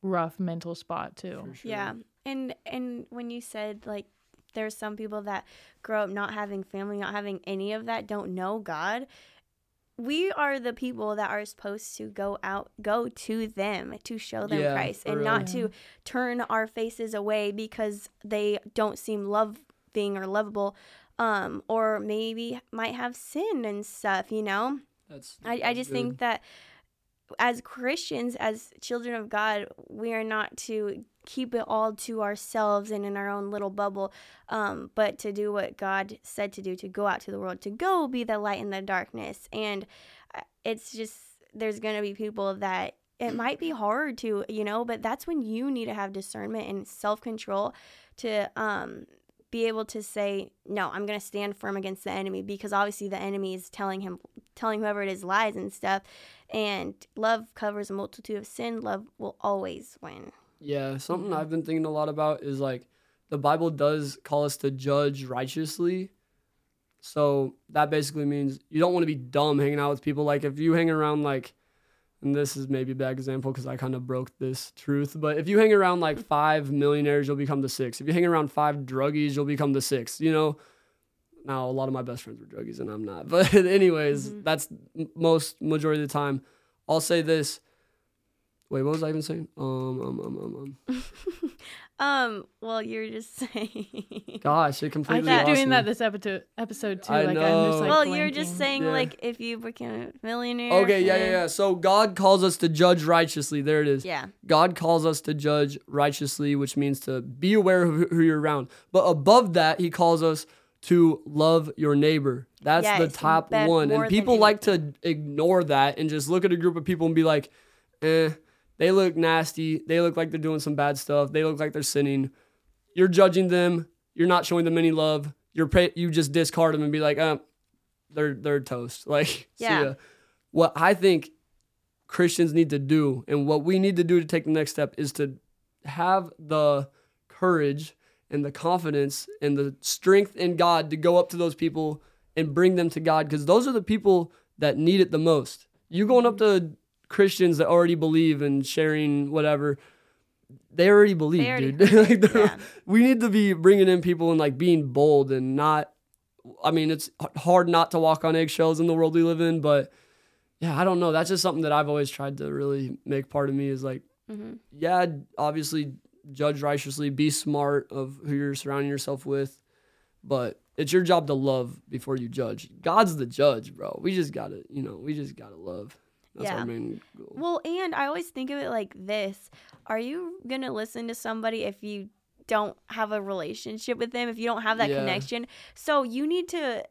rough mental spot too. For sure. Yeah. And and when you said like there's some people that grow up not having family, not having any of that, don't know God. We are the people that are supposed to go out, go to them to show them Yeah, Christ, and real. not to turn our faces away because they don't seem loving or lovable, um, or maybe might have sin and stuff. You know, That's, I, I just good. think that as Christians, as children of God, we are not to keep it all to ourselves and in our own little bubble, um, but to do what God said to do, to go out to the world, to go be the light in the darkness. And uh, it's just, there's going to be people that it might be hard to, you know, but that's when you need to have discernment and self control to, um, be able to say no i'm going to stand firm against the enemy because obviously the enemy is telling him telling whoever it is lies and stuff and love covers a multitude of sin love will always win Yeah, something mm-hmm. I've been thinking a lot about is like the Bible does call us to judge righteously. So that basically means you don't want to be dumb hanging out with people. Like if you hang around like, and this is maybe a bad example because I kind of broke this truth, but if you hang around like five millionaires, you'll become the six. If you hang around five druggies, you'll become the six. You know. Now a lot of my best friends were druggies and I'm not, but anyways, mm-hmm. that's most majority of the time. I'll say this. Wait, what was I even saying? Um, um, um, um, um. um well you're just saying Gosh, it I completely keep lost doing me. that this episode episode too. I like I'm just know. like well you're just saying Yeah. like if you became a millionaire Okay, yeah, yeah, yeah. So God calls us to judge righteously. There it is. yeah God calls us to judge righteously, which means to be aware of who- who you're around. But above that, He calls us to love your neighbor. That's the top one. And people like to ignore that and just look at a group of people and be like, eh, they look nasty. They look like they're doing some bad stuff. They look like they're sinning. You're judging them. You're not showing them any love. You're pra- you just discard them and be like, uh, they're they're toast. Like, see Yeah. ya. What I think Christians need to do and what we need to do to take the next step is to have the courage and the confidence and the strength in God to go up to those people and bring them to God because those are the people that need it the most. You going up to Christians that already believe and sharing whatever, they already believe, They already dude. Like, yeah. We need to be bringing in people and like being bold and not. I mean, it's hard not to walk on eggshells in the world we live in, but yeah, I don't know. That's just something that I've always tried to really make part of me is like, hmm yeah, obviously judge righteously, be smart of who you're surrounding yourself with, but it's your job to love before you judge. God's the judge, bro. We just gotta, you know, we just gotta love. That's Yeah. our main goal. Well, and I always think of it like this Are you going to listen to somebody if you don't have a relationship with them, if you don't have that Yeah. connection? So you need to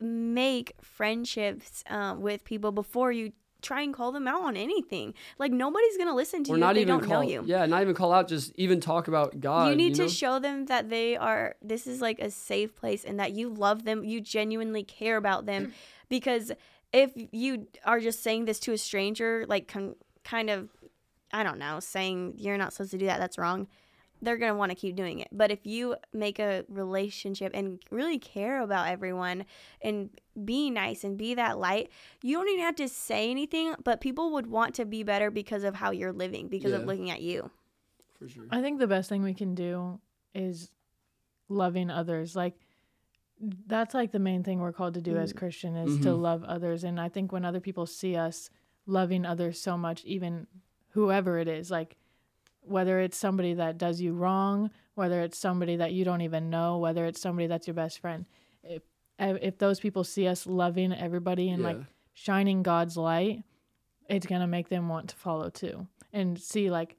make friendships um, with people before you try and call them out on anything. Like, nobody's going to listen to or you if not they even don't call, know you. yeah, not even call out. Just even talk about God. you need know? to show them that they are this is like a safe place and that you love them you genuinely care about them because if you are just saying this to a stranger like con- kind of i don't know saying you're not supposed to do that that's wrong they're going to want to keep doing it but if you make a relationship and really care about everyone and be nice and be that light you don't even have to say anything but people would want to be better because of how you're living because of looking at you for sure. I think the best thing we can do is loving others. Like that's like the main thing we're called to do as Christian is to Mhm. love others. And I think when other people see us loving others so much, even whoever it is, like whether it's somebody that does you wrong, whether it's somebody that you don't even know, whether it's somebody that's your best friend, if if those people see us loving everybody and like shining God's light, it's gonna make them want to follow too and see like.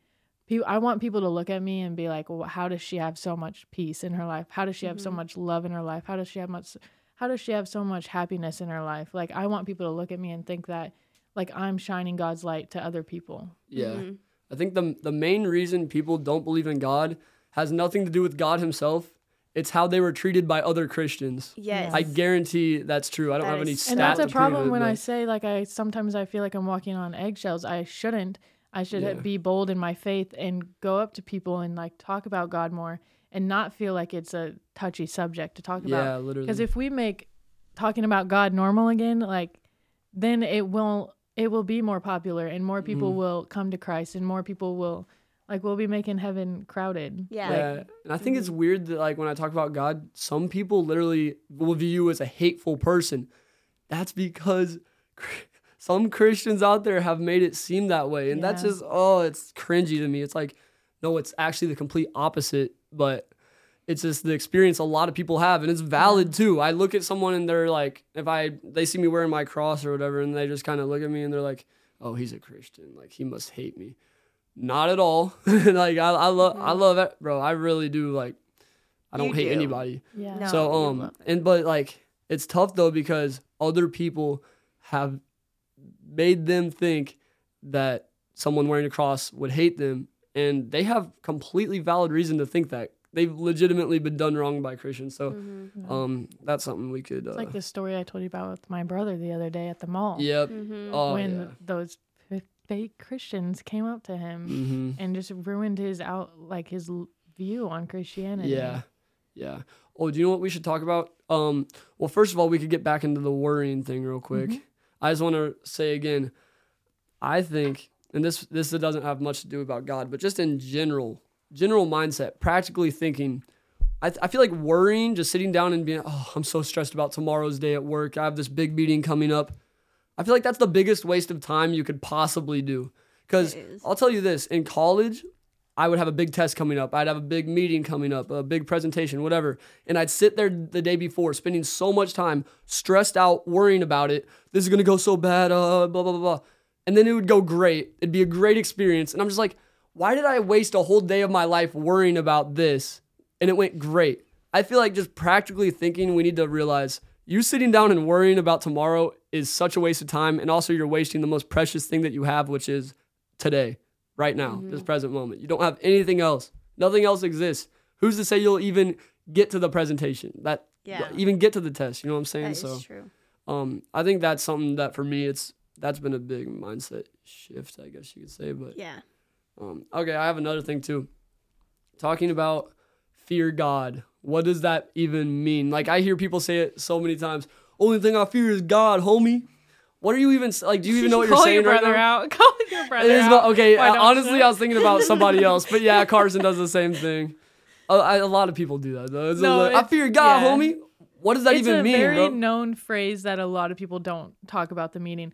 People, I want people to look at me and be like, well, "How does she have so much peace in her life? How does she have so much love in her life? How does she have much? How does she have so much happiness in her life?" Like, I want people to look at me and think that, like, I'm shining God's light to other people. Yeah. Mm-hmm. I think the the main reason people don't believe in God has nothing to do with God himself. It's how they were treated by other Christians. Yes. I guarantee that's true. I don't That have any is- stats. and that's a problem it, when I say like I sometimes I feel like I'm walking on eggshells. I shouldn't. I should Yeah. be bold in my faith and go up to people and like talk about God more and not feel like it's a touchy subject to talk about. Yeah, literally. Because if we make talking about God normal again, like then it will it will be more popular and more people Mm-hmm. will come to Christ and more people will like we'll be making heaven crowded. Yeah. Yeah, and I think mm-hmm. it's weird that like when I talk about God, some people literally will view you as a hateful person. That's because cr- some Christians out there have made it seem that way, and that's just oh, it's cringy to me. It's like, no, it's actually the complete opposite, but it's just the experience a lot of people have, and it's valid too. I look at someone and they're like, if I they see me wearing my cross or whatever, and they just kind of look at me and they're like, oh, he's a Christian, like he must hate me. Not at all. like I, I love, I love it, bro. I really do. Like, I don't You hate do. anybody. yeah. No. so um, and but like it's tough though because other people have made them think that someone wearing a cross would hate them, and they have completely valid reason to think that they've legitimately been done wrong by Christians. So Mm-hmm. um, that's something we could. Uh, It's like the story I told you about with my brother the other day at the mall. Yep. Mm-hmm. Oh when yeah. those fake Christians came up to him hmm and just ruined his out like his view on Christianity. Yeah. Yeah. Oh, do you know what we should talk about? Um, well, first of all, we could get back into the worrying thing real quick. I just want to say again, I think, and this this doesn't have much to do about God, but just in general, general mindset, practically thinking, I, I feel like worrying, just sitting down and being, oh, I'm so stressed about tomorrow's day at work. I have this big meeting coming up. I feel like that's the biggest waste of time you could possibly do. Because I'll tell you this in college, I would have a big test coming up. I'd have a big meeting coming up, a big presentation, whatever. And I'd sit there the day before, spending so much time stressed out, worrying about it. This is going to go so bad, uh, blah, blah, blah, blah. And then it would go great. It'd be a great experience. And I'm just like, why did I waste a whole day of my life worrying about this? And it went great. I feel like just practically thinking, we need to realize you sitting down and worrying about tomorrow is such a waste of time. And also, you're wasting the most precious thing that you have, which is today, right now, this present moment. You don't have anything else. Nothing else exists. Who's to say you'll even get to the presentation? That Yeah. even get to the test. You know what I'm saying? So, true. um, I think that's something that for me, it's that's been a big mindset shift, I guess you could say. But Yeah. um, okay, I have another thing too. Talking about fear God. What does that even mean? Like I hear people say it so many times. Only thing I fear is God, homie. What are you even like? Do you even know what you're Call saying your right brother now? out. Call your brother It is out. about, okay. Why uh, don't honestly, you? I was thinking about somebody else, but yeah, Carson does the same thing. A, I- a lot of people do that though. It's No, like, I it's- fear God, yeah. homie. What does that even mean? it's even a mean, very bro? known phrase that a lot of people don't talk about the meaning.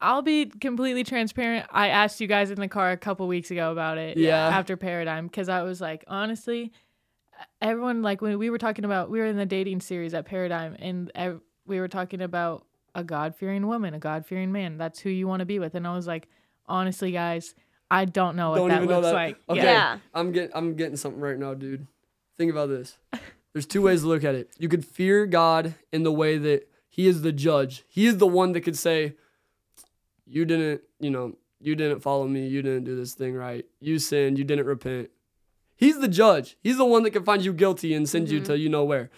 I'll be completely transparent. I asked you guys in the car a couple weeks ago about it. Yeah. After Paradigm, because I was like, honestly, everyone like when we were talking about we were in the dating series at Paradigm, and ev- we were talking about a God fearing woman, a God fearing man. That's who you want to be with. And I was like, honestly, guys, I don't know what Don't that even know looks that. like. Okay, Yeah. Yeah. I'm getting I'm getting something right now, dude. Think about this. There's two ways to look at it. You could fear God in the way that He is the judge. He is the one that could say, "You didn't, you know, you didn't follow me. You didn't do this thing right. You sinned. You didn't repent." He's the judge. He's the one that can find you guilty and send you mm-hmm. to you know where.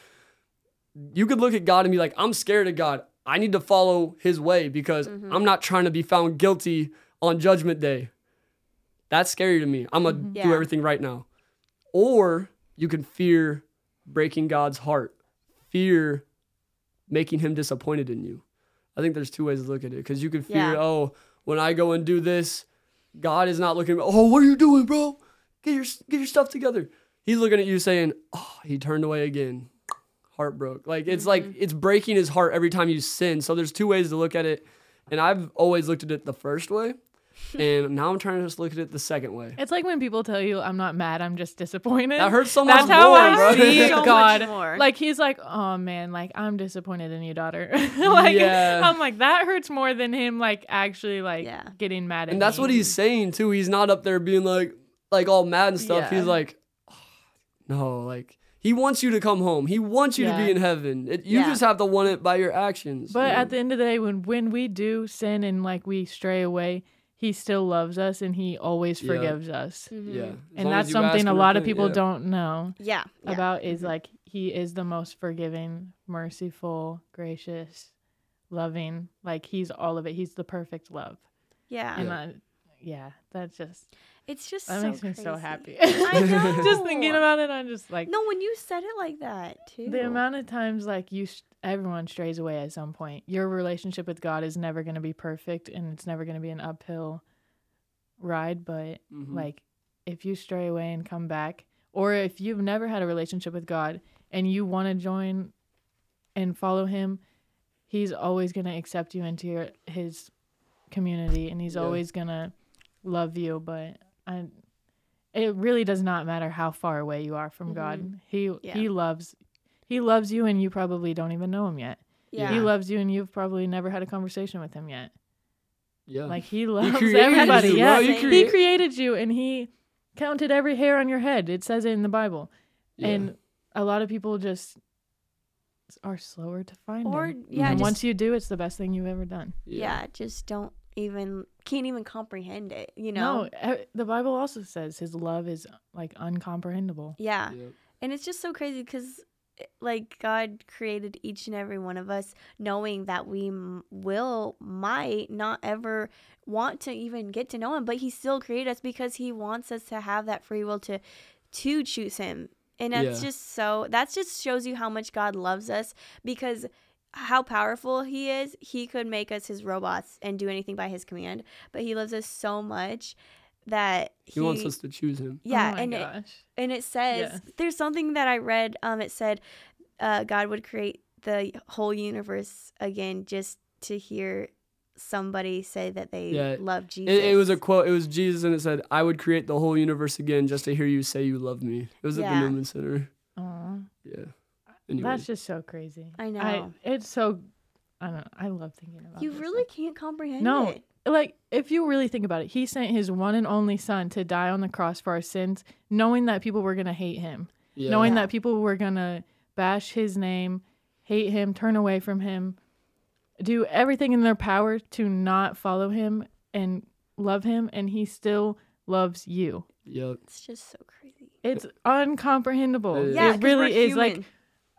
You could look at God and be like, "I'm scared of God. I need to follow His way because mm-hmm. I'm not trying to be found guilty on Judgment Day." That's scary to me. I'm gonna mm-hmm. do Yeah. everything right now. Or you can fear breaking God's heart, fear making him disappointed in you. I think there's two ways to look at it because you can fear, Yeah. oh, when I go and do this, God is not looking at me, oh, what are you doing, bro? Get your get your stuff together. He's looking at you saying, oh, he turned away again. Heart broke. Like it's like mm-hmm. it's breaking his heart every time you sin. So there's two ways to look at it. And I've always looked at it the first way. and now I'm trying to just look at it the second way. It's like when people tell you, "I'm not mad, I'm just disappointed." That hurts so much That's how I bro. see So God. more. Like he's like, "Oh man, like I'm disappointed in you, daughter." like Yeah. I'm like that hurts more than him like actually like Yeah. getting mad at And that's me. what he's saying too. He's not up there being like like all mad and stuff. Yeah. He's like, "Oh, no, like he wants you to come home. He wants you to be in heaven. It, you Yeah. just have to want it by your actions. But you at the end of the day, when when we do sin and like we stray away, he still loves us and he always Yeah. forgives us. Mm-hmm. yeah, As And that's as you ask something a and lot of people yeah. don't know Yeah. yeah. about is like he is the most forgiving, merciful, gracious, loving. Like he's all of it. He's the perfect love. Yeah. And I, yeah, that's just It's just that so makes me so happy. I know. just thinking about it, I'm just like No, when you said it like that too. the amount of times like you sh- everyone strays away at some point your relationship with god is never going to be perfect and it's never going to be an uphill ride but Mhm. like if you stray away and come back or if you've never had a relationship with god and you want to join and follow him he's always going to accept you into your his community and he's Yeah. always going to love you but i it really does not matter how far away you are from god mm-hmm. he Yeah. he loves he loves you and you probably don't even know him yet yeah. he loves you and you've probably never had a conversation with him yet yeah, like he loves created everybody. you, yeah, bro. He he created you, and he counted every hair on your head. It says it in the Bible, yeah. and a lot of people just are slower to find Or him. yeah, and just, once you do, it's the best thing you've ever done. yeah, just don't even can't even comprehend it. You know. e- the Bible also says his love is like uncomprehendable. Yeah. Yeah. And it's just so crazy because, eh, like, God created each and every one of us knowing that we m- will, might not ever want to even get to know Him, but He still created us because He wants us to have that free will to, to choose Him. And that's Yeah. just so, that just shows you how much God loves us because how powerful He is. He could make us His robots and do anything by His command, but He loves us so much that He wants us to choose him. Yeah. oh my and it, and it says Yeah. there's something that I read. Um, it said uh, God would create the whole universe again just to hear somebody say that they Yeah, love Jesus. It, it was a quote. It was Jesus, and it said, "I would create the whole universe again just to hear you say you love me." It was at the Yeah. Newman Center. Aw, Yeah. Anyways. that's just so crazy. I know. it's so. I don't. know. I love thinking about. It. You this really stuff. can't comprehend No, it. like if you really think about it, he sent his one and only son to die on the cross for our sins, knowing that people were gonna hate him, yeah. knowing Yeah. that people were gonna bash his name, hate him, turn away from him, do everything in their power to not follow him and love him, and he still loves you. Yep. It's just so crazy. It's uncomprehendable. It is. Yeah, it 'cause really we're is. Like human.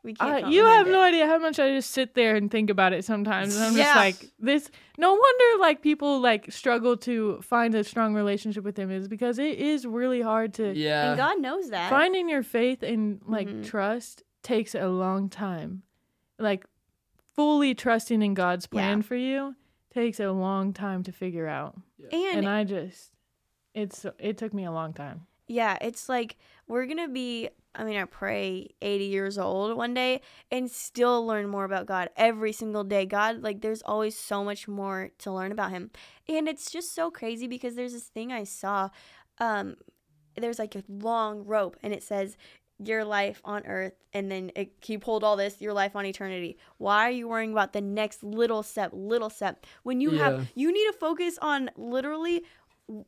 We can't. uh, you have comprehend no idea how much I just sit there and think about it sometimes. And I'm just like, this. No wonder like people like struggle to find a strong relationship with him is because it is really hard to Yeah. And God knows that. finding your faith and like Mhm. trust takes a long time. Like fully trusting in God's plan Yeah. for you takes a long time to figure out. and And I just, it's it took me a long time. Yeah, it's like we're gonna be. I mean, I pray 80 years old one day and still learn more about God every single day. God, like, there's always so much more to learn about Him, and it's just so crazy because there's this thing I saw. Um, there's like a long rope, and it says your life on earth and then it, he pulled all this your life on eternity why are you worrying about the next little step little step when you Yeah. have you need to focus on literally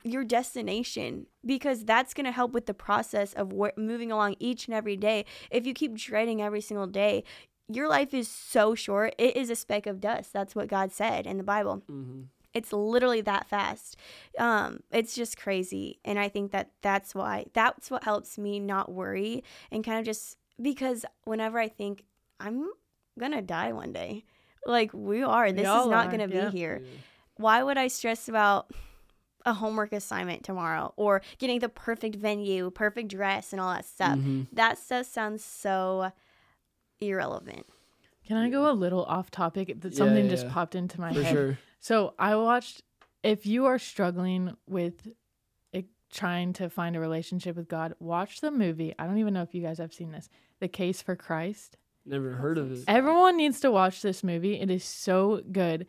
your destination because that's going to help with the process of moving along each and every day. If you keep dreading every single day, your life is so short. It is a speck of dust. That's what God said in the Bible. hmm It's literally that fast. Um, it's just crazy, and I think that that's why that's what helps me not worry and kind of just because whenever I think I'm gonna die one day, like we are, this is all not gonna yeah. be here why would I stress about a homework assignment tomorrow or getting the perfect venue, perfect dress, and all that stuff? Mhm. That stuff sounds so irrelevant. Can I go a little off topic? That Yeah, something yeah, just popped into my For head. sure. So I watched. If you are struggling with it, trying to find a relationship with God, watch the movie. I don't even know if you guys have seen this. The Case for Christ. Never heard of it. Everyone needs to watch this movie. It is so good,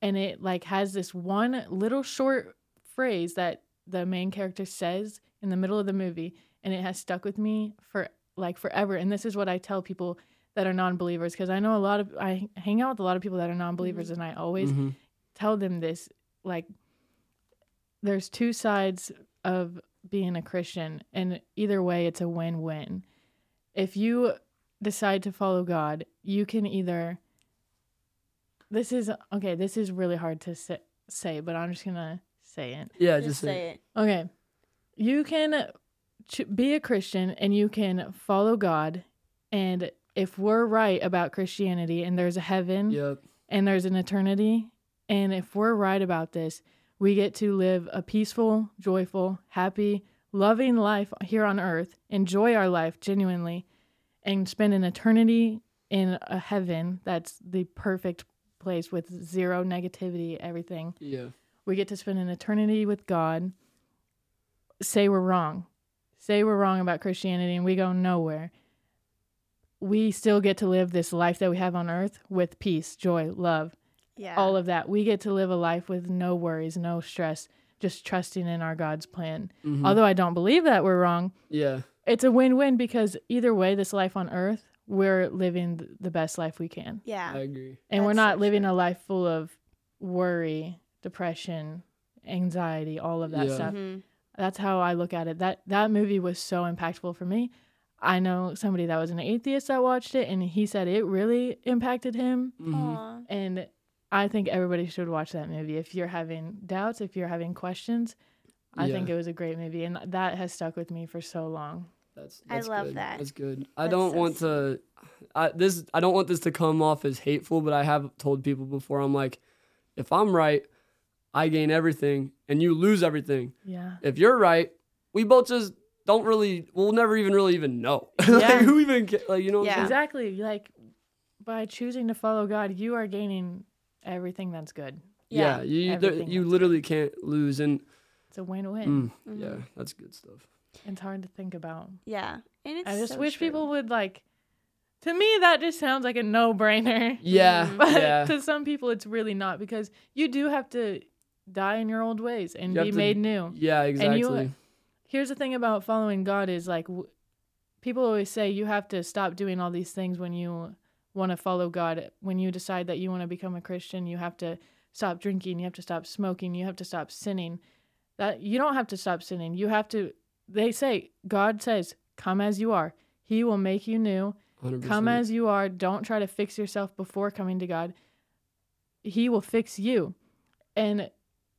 and it like has this one little short phrase that the main character says in the middle of the movie, and it has stuck with me for like forever. And this is what I tell people that are non-believers because I know a lot of I hang out with a lot of people that are non-believers, and I always Mhm. tell them this like there's two sides of being a Christian and either way it's a win-win. If you decide to follow God, you can either This is okay, this is really hard to say, say but I'm just going to say it. Yeah, Just just, say it. Okay. You can ch- be a Christian and you can follow God and if we're right about Christianity and there's a heaven Yep. and there's an eternity. And if we're right about this, we get to live a peaceful, joyful, happy, loving life here on earth, enjoy our life genuinely, and spend an eternity in a heaven that's the perfect place with zero negativity, everything. Yeah. We get to spend an eternity with God. Say we're wrong. Say we're wrong about Christianity and we go nowhere. We still get to live this life that we have on earth with peace, joy, love, Yeah. all of that. We get to live a life with no worries, no stress, just trusting in our God's plan. Mhm. Although I don't believe that we're wrong, yeah. it's a win win because either way, this life on earth, we're living the best life we can. yeah. I agree. And we're not so living true. a life full of worry, depression, anxiety, all of that Yeah. stuff. Mhm. That's how I look at it. That that movie was so impactful for me. I know somebody that was an atheist that watched it and he said it really impacted him Mhm. And I think everybody should watch that movie. If you're having doubts, if you're having questions, I think it was a great movie and that has stuck with me for so long. I That's, that's love good. that. That's good. I That's don't so want to. I this I don't want this to come off as hateful, but I have told people before. I'm like, if I'm right, I gain everything, and you lose everything. Yeah. If you're right, we both just don't really. We'll never even really even know. Yeah. like, who even ca- like you know? Yeah. Exactly. Like by choosing to follow God, you are gaining everything that's good. Yeah. Yeah. You there, you that's literally can't lose, and It's a win-win. mm, Mhm. yeah, that's good stuff. It's hard to think about. Yeah. And it's I just so wish true. people would like. To me, that just sounds like a no-brainer. Yeah. But yeah. to some people, it's really not because you do have to die in your old ways and You be to- made new. Yeah, exactly. you- Here's the thing about following God is like w- people always say you have to stop doing all these things when you want to follow God. When you decide that you want to become a Christian, you have to stop drinking, you have to stop smoking, you have to stop sinning. That you don't have to stop sinning. You have to they say God says, "Come as you are. He will make you new." 100%. Come as you are. Don't try to fix yourself before coming to God. He will fix you. And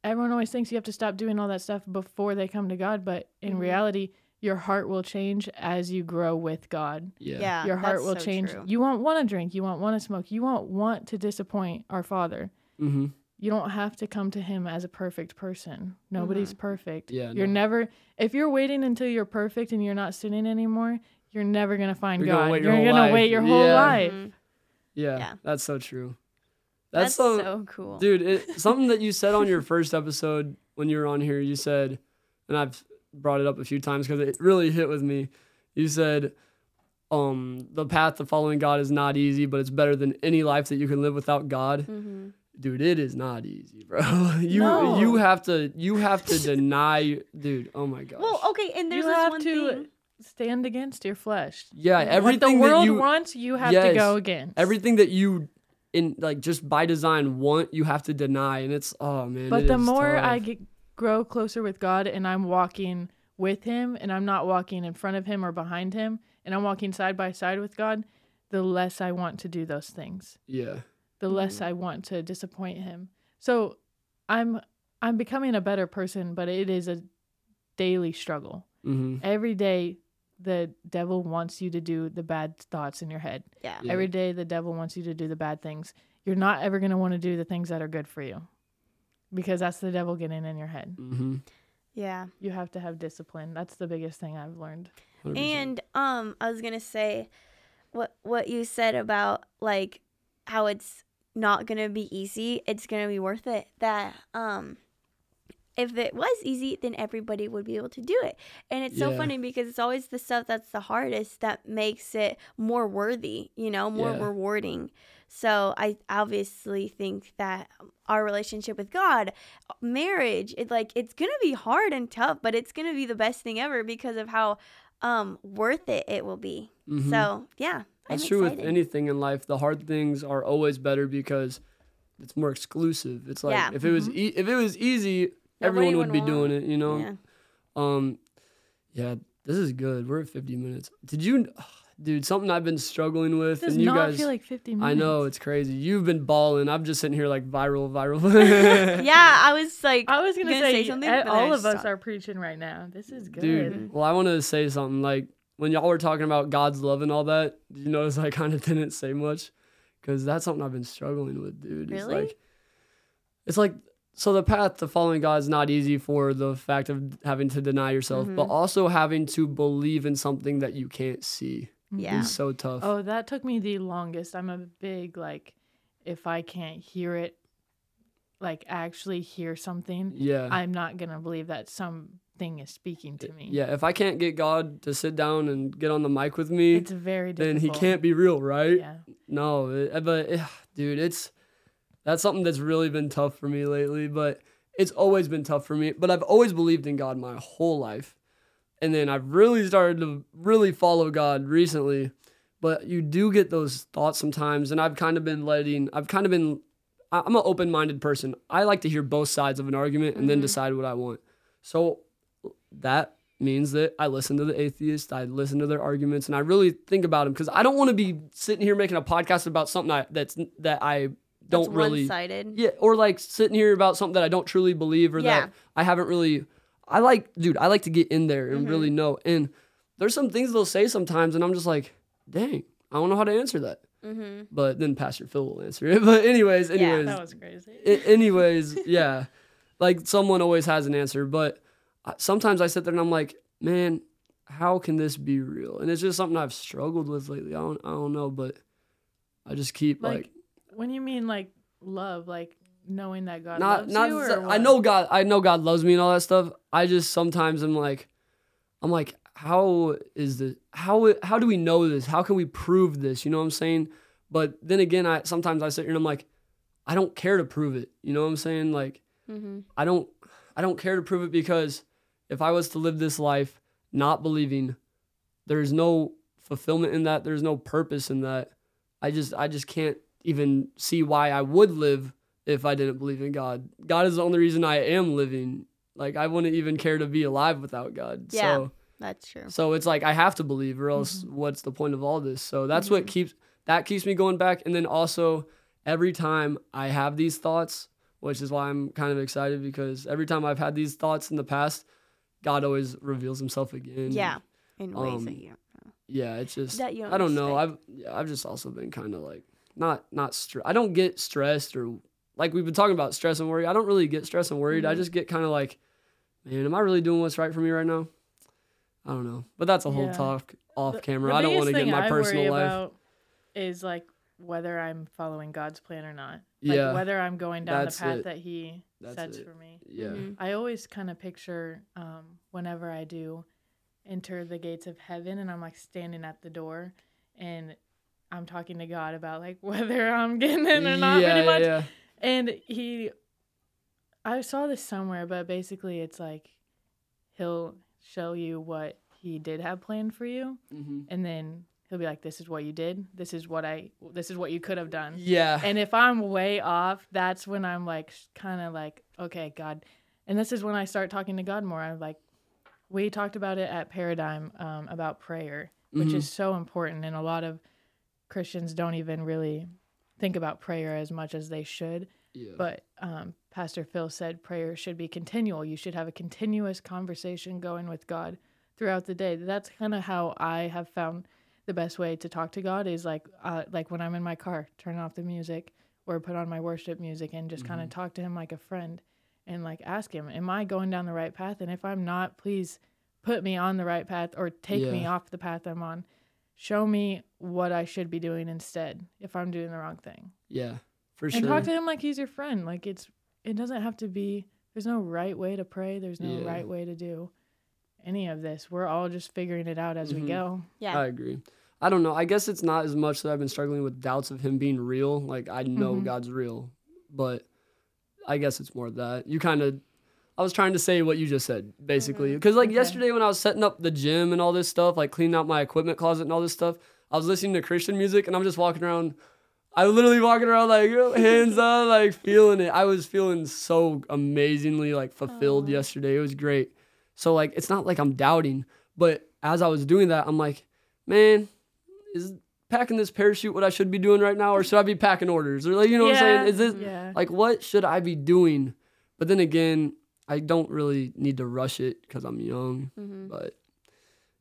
everyone always thinks you have to stop doing all that stuff before they come to God, but in Mhm. reality, your heart will change as you grow with God. Yeah. Yeah. your heart will so change. true. You won't want to drink. You won't want to smoke. You won't want to disappoint our Father. Mm-hmm. You don't have to come to Him as a perfect person. Nobody's Mm-hmm. perfect. Yeah, You're no. never, if you're waiting until you're perfect and you're not sinning anymore, you're never going to find You're gonna God. you're gonna wait your whole Yeah. life. Mhm. Yeah, Yeah. that's so true. That's, That's, so, so cool. dude. It, something that you said on your first episode when you were on here, you said, and I've brought it up a few times because it really hit with me. You said, um, the path to following God is not easy, but it's better than any life that you can live without God. hmm Dude, it is not easy, bro. you No. you have to you have to deny, dude. Oh my gosh. Well, okay, and there's you this have one to thing. stand against your flesh. yeah, what everything the world that you wants, you have to go against. everything that you in like just by design want, you have to deny, and it's oh man. But the more I get grow closer with God and I'm walking with him and I'm not walking in front of him or behind him and I'm walking side by side with God, the less I want to do those things. yeah. The less I want to disappoint him. So I'm I'm becoming a better person, but it is a daily struggle. Mm-hmm. Every day the devil wants you to do the bad thoughts in your head. Yeah. Yeah. Every day the devil wants you to do the bad things. You're not ever going to want to do the things that are good for you. Because that's the devil getting in your head. Mm-hmm. Yeah. You have to have discipline. That's the biggest thing I've learned. And um I was going to say what what you said about like how it's not going to be easy, it's going to be worth it. That um if it was easy, then everybody would be able to do it. And it's so funny because it's always the stuff that's the hardest that makes it more worthy, you know, more Yeah. rewarding. So I obviously think that our relationship with God, marriage, it like it's gonna be hard and tough, but it's gonna be the best thing ever because of how um worth it it will be. Mhm. So yeah, That's I'm true excited. with anything in life. The hard things are always better because it's more exclusive. It's like Yeah. if it was e- if it was easy, everyone would, would be want- doing it. You know. Yeah. Um, yeah, this is good. We're at 50 minutes. Did you, dude? Something I've been struggling with, Does and you not guys. feel like 50 minutes. I know it's crazy. You've been balling. I'm just sitting here like viral, viral. Yeah, I was like I was gonna, Gonna say, say something, but then I all of us stopped. are preaching right now. This is good. Dude, well, I want to say something. Like when y'all were talking about God's love and all that, did you notice I kind of didn't say much? Because that's something I've been struggling with, dude. It's Really? like, it's like, so the path to following God is not easy for the fact of having to deny yourself, Mm-hmm. but also having to believe in something that you can't see. yeah. It's so tough. Oh, that took me the longest. I'm a big like, if I can't hear it, like actually hear something, yeah. I'm not gonna believe that something is speaking to me. yeah. If I can't get God to sit down and get on the mic with me, it's very then he can't be real, right? Yeah, No, it, but eh, dude, it's that's something that's really been tough for me lately. But it's always been tough for me. But I've always believed in God my whole life, and then I've really started to really follow God recently. But you do get those thoughts sometimes, and I've kind of been letting. I've kind of been. I'm an open-minded person. I like to hear both sides of an argument and then mm-hmm. decide what I want. So that means that I listen to the atheists, I listen to their arguments, and I really think about them because I don't want to be sitting here making a podcast about something I, that's that I don't That's really one-sided. yeah, or like sitting here about something that I don't truly believe or Yeah. that I haven't really. I like, dude, I like to get in there and Mm-hmm. really know. And there's some things they'll say sometimes, and I'm just like, dang, I don't know how to answer that. Mm-hmm. But then Pastor Phil will answer it. But anyways, anyways. Yeah. that was crazy. Anyways, yeah, like someone always has an answer, but sometimes I sit there and I'm like, man, how can this be real? And it's just something I've struggled with lately. I don't, I don't know, but I just keep like, like, when you mean like love, like knowing that God not, loves not. you, or I know God, I know God loves me and all that stuff. I just sometimes I'm like, I'm like, how is this? How how do we know this? How can we prove this? You know what I'm saying? But then again, I sometimes I sit here and I'm like, I don't care to prove it. You know what I'm saying? Like. Mm-hmm. I don't I don't care to prove it because if I was to live this life not believing, there's no fulfillment in that, there's no purpose in that. I just I just can't even see why I would live if I didn't believe in God. God is the only reason I am living. Like I wouldn't even care to be alive without God. Yeah. So That's true. so it's like I have to believe, or else what's the point of all this? So that's what keeps that keeps me going back. And then also every time I have these thoughts, which is why I'm kind of excited because every time I've had these thoughts in the past, God always reveals Himself again. Yeah. In ways Um, that you yeah. It's just That you don't I don't know. I've yeah, I've just also been kind of like not not stre- I don't get stressed or like we've been talking about stress and worry. I don't really get stressed and worried. Mm-hmm. I just get kind of like, man, am I really doing what's right for me right now? I don't know, but that's a whole Yeah. talk off The- camera. the I don't want to get my I personal worry life. About is like whether I'm following God's plan or not. Like Yeah. whether I'm going down That's the path it. that He That's sets it. for me. Yeah, Mhm. I always kind of picture um, whenever I do enter the gates of heaven and I'm like standing at the door and I'm talking to God about like whether I'm getting in or not, yeah, pretty much. yeah, And he, I saw this somewhere, but basically it's like he'll show you what he did have planned for you, hmm and then he'll be like, "This is what you did. This is what I. This is what you could have done." yeah. And if I'm way off, that's when I'm like, kind of like, okay, God. And this is when I start talking to God more. I'm like, we talked about it at Paradigm um, about prayer, which Mhm. is so important. And a lot of Christians don't even really think about prayer as much as they should. yeah. But um, Pastor Phil said prayer should be continual. You should have a continuous conversation going with God throughout the day. That's kind of how I have found the best way to talk to God is like uh, like when I'm in my car, turn off the music or put on my worship music and just kind of talk to Him like a friend and like ask Him, "Am I going down the right path? And if I'm not, please put me on the right path or take me off the path I'm on. Show me what I should be doing instead if I'm doing the wrong thing." yeah, for sure. and talk to him like he's your friend. Like it's it doesn't have to be there's no right way to pray. There's no Yeah. right way to do any of this. We're all just figuring it out as Mhm. we go. Yeah. I agree. I don't know. I guess it's not as much that I've been struggling with doubts of him being real. Like I know Mhm. God's real, but I guess it's more that you kind of. I was trying to say what you just said, basically, mm-hmm. because like Okay. yesterday when I was setting up the gym and all this stuff, like cleaning out my equipment closet and all this stuff, I was listening to Christian music and I'm just walking around. I literally walking around like hands up, like feeling it. I was feeling so amazingly like fulfilled yesterday. It was great. So like it's not like I'm doubting, but as I was doing that, I'm like, man, is packing this parachute what I should be doing right now, or should I be packing orders? Or like, you know what I'm saying? Is this Yeah. like what should I be doing? But then again, I don't really need to rush it because I'm young. Mm-hmm. But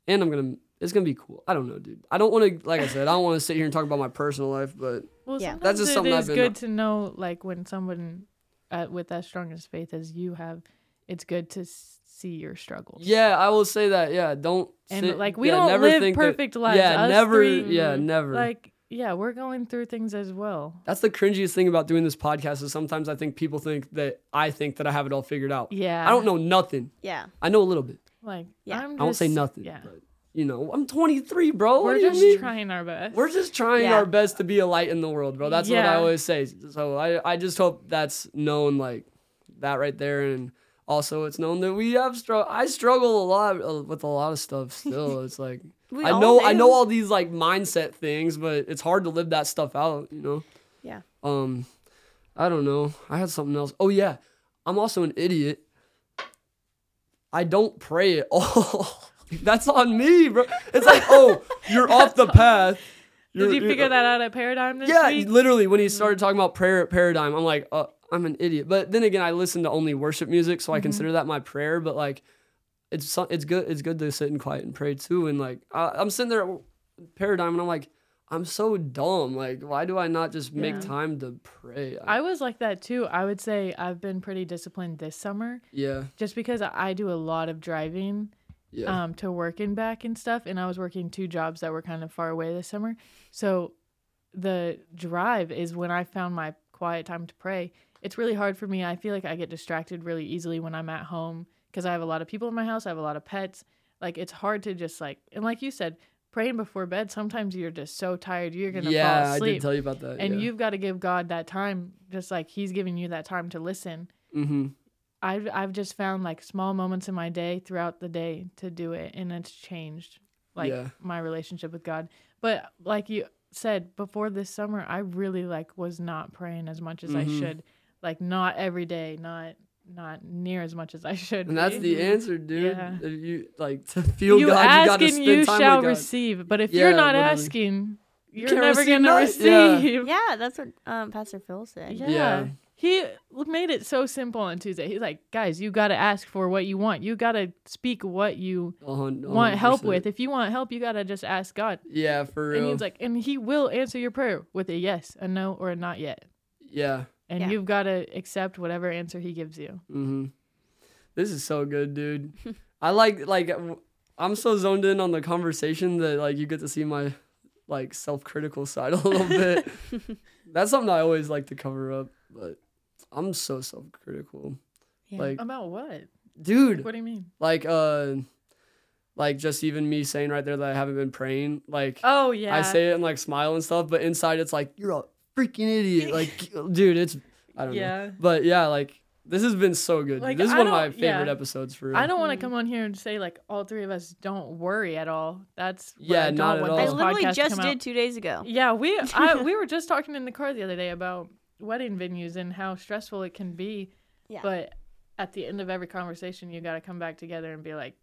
and I'm gonna, it's gonna be cool. I don't know, dude. I don't want to, like I said, I don't want to sit here and talk about my personal life, but Well, Yeah. That's just it something I've is been- good to know, like when someone uh, with as strong as faith as you have, it's good to see your struggles. yeah, I will say that. Yeah, don't and sit- like we yeah, don't never live think that- perfect lives. Yeah, Us never. three, yeah, never. like yeah, we're going through things as well. That's the cringiest thing about doing this podcast is sometimes I think people think that I think that I have it all figured out. Yeah, I don't know nothing. Yeah. I know a little bit. Like Yeah. I'm just, I won't say nothing. Yeah, But, you know, I'm 23, bro. we're do just trying our best. We're just trying Yeah. our best to be a light in the world, bro. That's what I always say. So I, I just hope that's known like that right there. And also it's known that we have struggle. I struggle a lot uh, with a lot of stuff still. It's like, We I know, I know all these like mindset things, but it's hard to live that stuff out, you know? Yeah. Um, I don't know. I had something else. Oh yeah, I'm also an idiot. I don't pray at all. That's on me, bro. It's like, oh, you're off the path. Did You're- you you're- figure that out at Paradigm this Yeah, week? literally. When he started talking about prayer at Paradigm, I'm like, uh, I'm an idiot. But then again, I listen to only worship music, so I consider that my prayer. But like, it's it's good. It's good to sit in quiet and pray too. And like, I, I'm sitting there at Paradigm, and I'm like, I'm so dumb. Like, why do I not just make Yeah. time to pray? I was like that too. I would say I've been pretty disciplined this summer yeah, just because I do a lot of driving yeah, um, to work and back and stuff. And I was working two jobs that were kind of far away this summer. So the drive is when I found my quiet time to pray. It's really hard for me. I feel like I get distracted really easily when I'm at home because I have a lot of people in my house. I have a lot of pets. Like it's hard to just like, and like you said, praying before bed, sometimes you're just so tired, you're to yeah. fall I asleep. did tell you about that. and yeah. you've got to give God that time, just like He's giving you that time to listen. mm-hmm. I've I've just found like small moments in my day throughout the day to do it, and it's changed like Yeah. my relationship with God. But like you said before this summer, I really like was not praying as much as Mhm. I should. Like not every day, not not near as much as I should. And that's be. the answer, dude. Yeah. If you like to feel you God, you ask gotta and spend you time shall with God. receive. But if Yeah, you're not literally. asking, you're can't never receive gonna nothing. Yeah. receive. Yeah, that's what um, Pastor Phil said. Yeah. Yeah. He made it so simple on Tuesday. He's like, guys, you got to ask for what you want. You got to speak what you A hun- a want help with. If you want help, you got to just ask God. Yeah, for real. And he's like, and he will answer your prayer with a yes, a no, or a not yet. yeah. And Yeah. you've got to accept whatever answer he gives you. Mm-hmm. This is so good, dude. I like like I'm so zoned in on the conversation that like you get to see my like self-critical side a little bit. That's something I always like to cover up, but I'm so self-critical. Yeah. Like, About what? dude, What do you mean? like uh like just even me saying right there that I haven't been praying, like Oh yeah. I say it and like smile and stuff, but inside it's like you're a freaking idiot. Like, dude, it's I don't know. But yeah, like this has been so good. Like, this is I one of my favorite yeah. episodes for real. I don't want to come on here and say like all three of us don't worry at all. That's what Yeah, I don't not at all. I literally just come out. did two days ago. Yeah, we I, we were just talking in the car the other day about wedding venues and how stressful it can be. Yeah. But at the end of every conversation, you got to come back together and be like,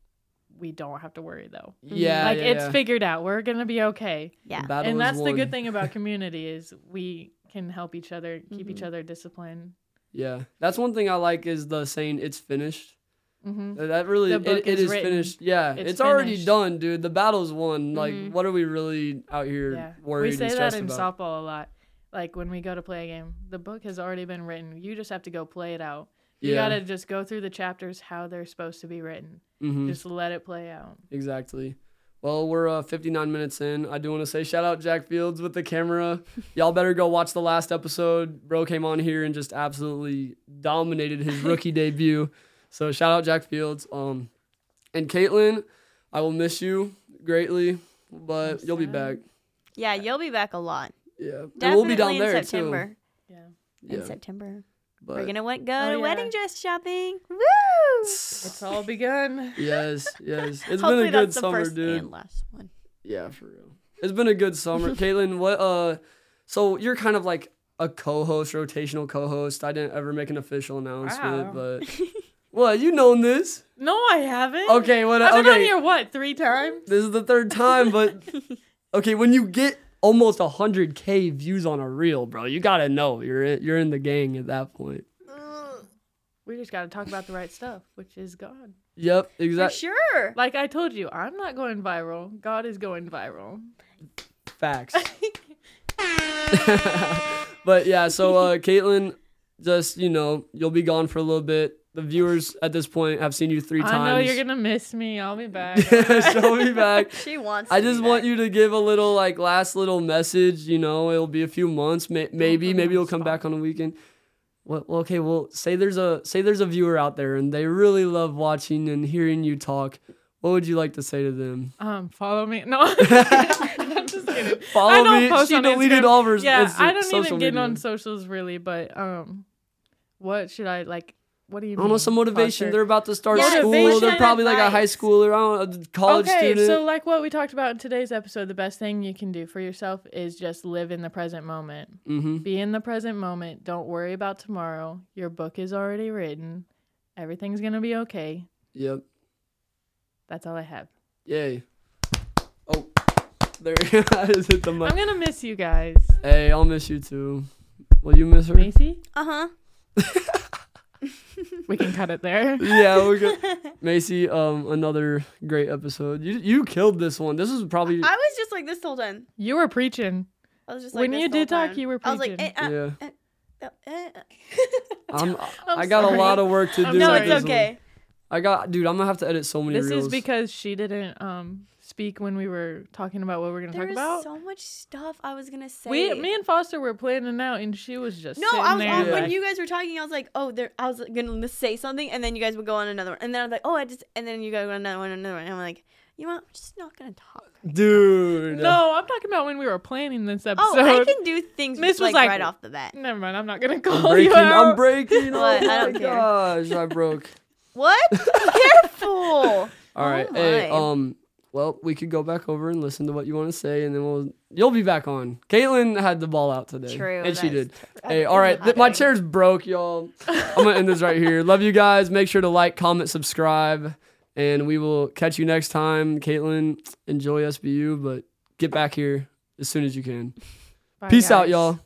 we don't have to worry though. Yeah, like yeah, it's yeah. figured out. We're gonna be okay. Yeah. Battle and is that's the good thing about community is we can help each other, keep Mm-hmm. each other disciplined. Yeah, that's one thing I like is the saying "it's finished." hmm That- That really The it, book it is is finished. Yeah, It's it's, already finished. done, dude. The battle's won. Like, Mhm. what are we really out here Yeah, worried we say and that in about? softball a lot. Like when we go to play a game, the book has already been written. You just have to go play it out. You Yeah. gotta just go through the chapters how they're supposed to be written. Mhm. Just let it play out. Exactly. Well, we're uh, 59 minutes in. I do want to say shout out Jack Fields with the camera. Y'all better go watch the last episode. Bro came on here and just absolutely dominated his rookie debut. So shout out Jack Fields. Um, and Katlynn, I will miss you greatly, but you'll be back. Yeah, you'll be back a lot. Yeah, and we'll be down in there September. Yeah. In Yeah, September. But We're gonna went, go Oh, to yeah. wedding dress shopping. Woo! It's all begun. yes, yes. It's Hopefully been a good that's the summer, first dude. and last one. Yeah, for real. It's been a good summer. Katlynn, what uh so you're kind of like a co-host, rotational co-host. I didn't ever make an official announcement, Wow. but what, you known this. No, I haven't. Okay, what I've been on here what three times? This is the third time, but okay, when you get almost 100k views on a reel, bro, you got to know you're in, you're in the gang at that point. We just got to talk about the right stuff, which is God. Yep, exactly. sure. Like I told you, I'm not going viral. God is going viral. Facts. but yeah, so uh Katlynn, just you know, you'll be gone for a little bit. The viewers at this point have seen you three times. I know you're gonna miss me. I'll be back. She'll be back. She wants. I to be just want back. you to give a little like last little message. You know, it'll be a few months, may- maybe, maybe on you'll come back on a weekend. Well, well, okay. Well, say there's a say there's a viewer out there and they really love watching and hearing you talk. What would you like to say to them? um, follow me. No, I'm just kidding. Follow I don't me. post She deleted Instagram. all of her Yeah, I don't even get media. on socials really, but um, what should I like? What do you? I don't know mean, some motivation. Foster? They're about to start Yeah, school. They're motivation probably like a high schooler, I don't know, a college okay, student. so like what we talked about in today's episode, the best thing you can do for yourself is just live in the present moment. mm-hmm. Be in the present moment. Don't worry about tomorrow. Your book is already written. Everything's gonna be okay. Yep. That's all I have. Yay. Oh, there. I just hit the mic. I'm gonna miss you guys. Hey, I'll miss you too. Will you miss her? Mayci, Uh huh. we can cut it there. yeah, we good. Mayci, um, another great episode. You you killed this one. This is probably I was just like this the whole time. You were preaching. I was just like When this you whole did talk, time. you were I was like, preaching. eh, uh, yeah. uh, eh, uh. I'm, I'm I got a lot of work to do. no, it's this one. okay. I got, dude. I'm gonna have to edit so many This reels. is because she didn't um speak when we were talking about what we're gonna There talk about. so much stuff I was gonna say. we, me and Foster were planning out, and she was just no, I was there on Yeah. when you guys were talking. I was like, oh, there. I was gonna say something, and then you guys would go on another one, and then I was like, oh, I just, and then you guys go on another one, another one, and I'm like, you know, what? I'm just not gonna talk. dude. No, I'm talking about when we were planning this episode. Oh, I can do things Miss was like, like- right off the bat. Never mind. I'm not gonna call I'm call breaking. you out. I'm breaking. Oh I my don't care. gosh, I broke. What? Careful. All right. Oh hey, my. um, well, we could go back over and listen to what you want to say, and then we'll you'll be back on. Katlynn had the ball out today, True. and she did. true. Hey, all right, th- my chair's broke, y'all. I'm gonna end this right here. Love you guys. Make sure to like, comment, subscribe, and we will catch you next time. Katlynn, enjoy SBU, but get back here as soon as you can. Bye, Peace out, y'all.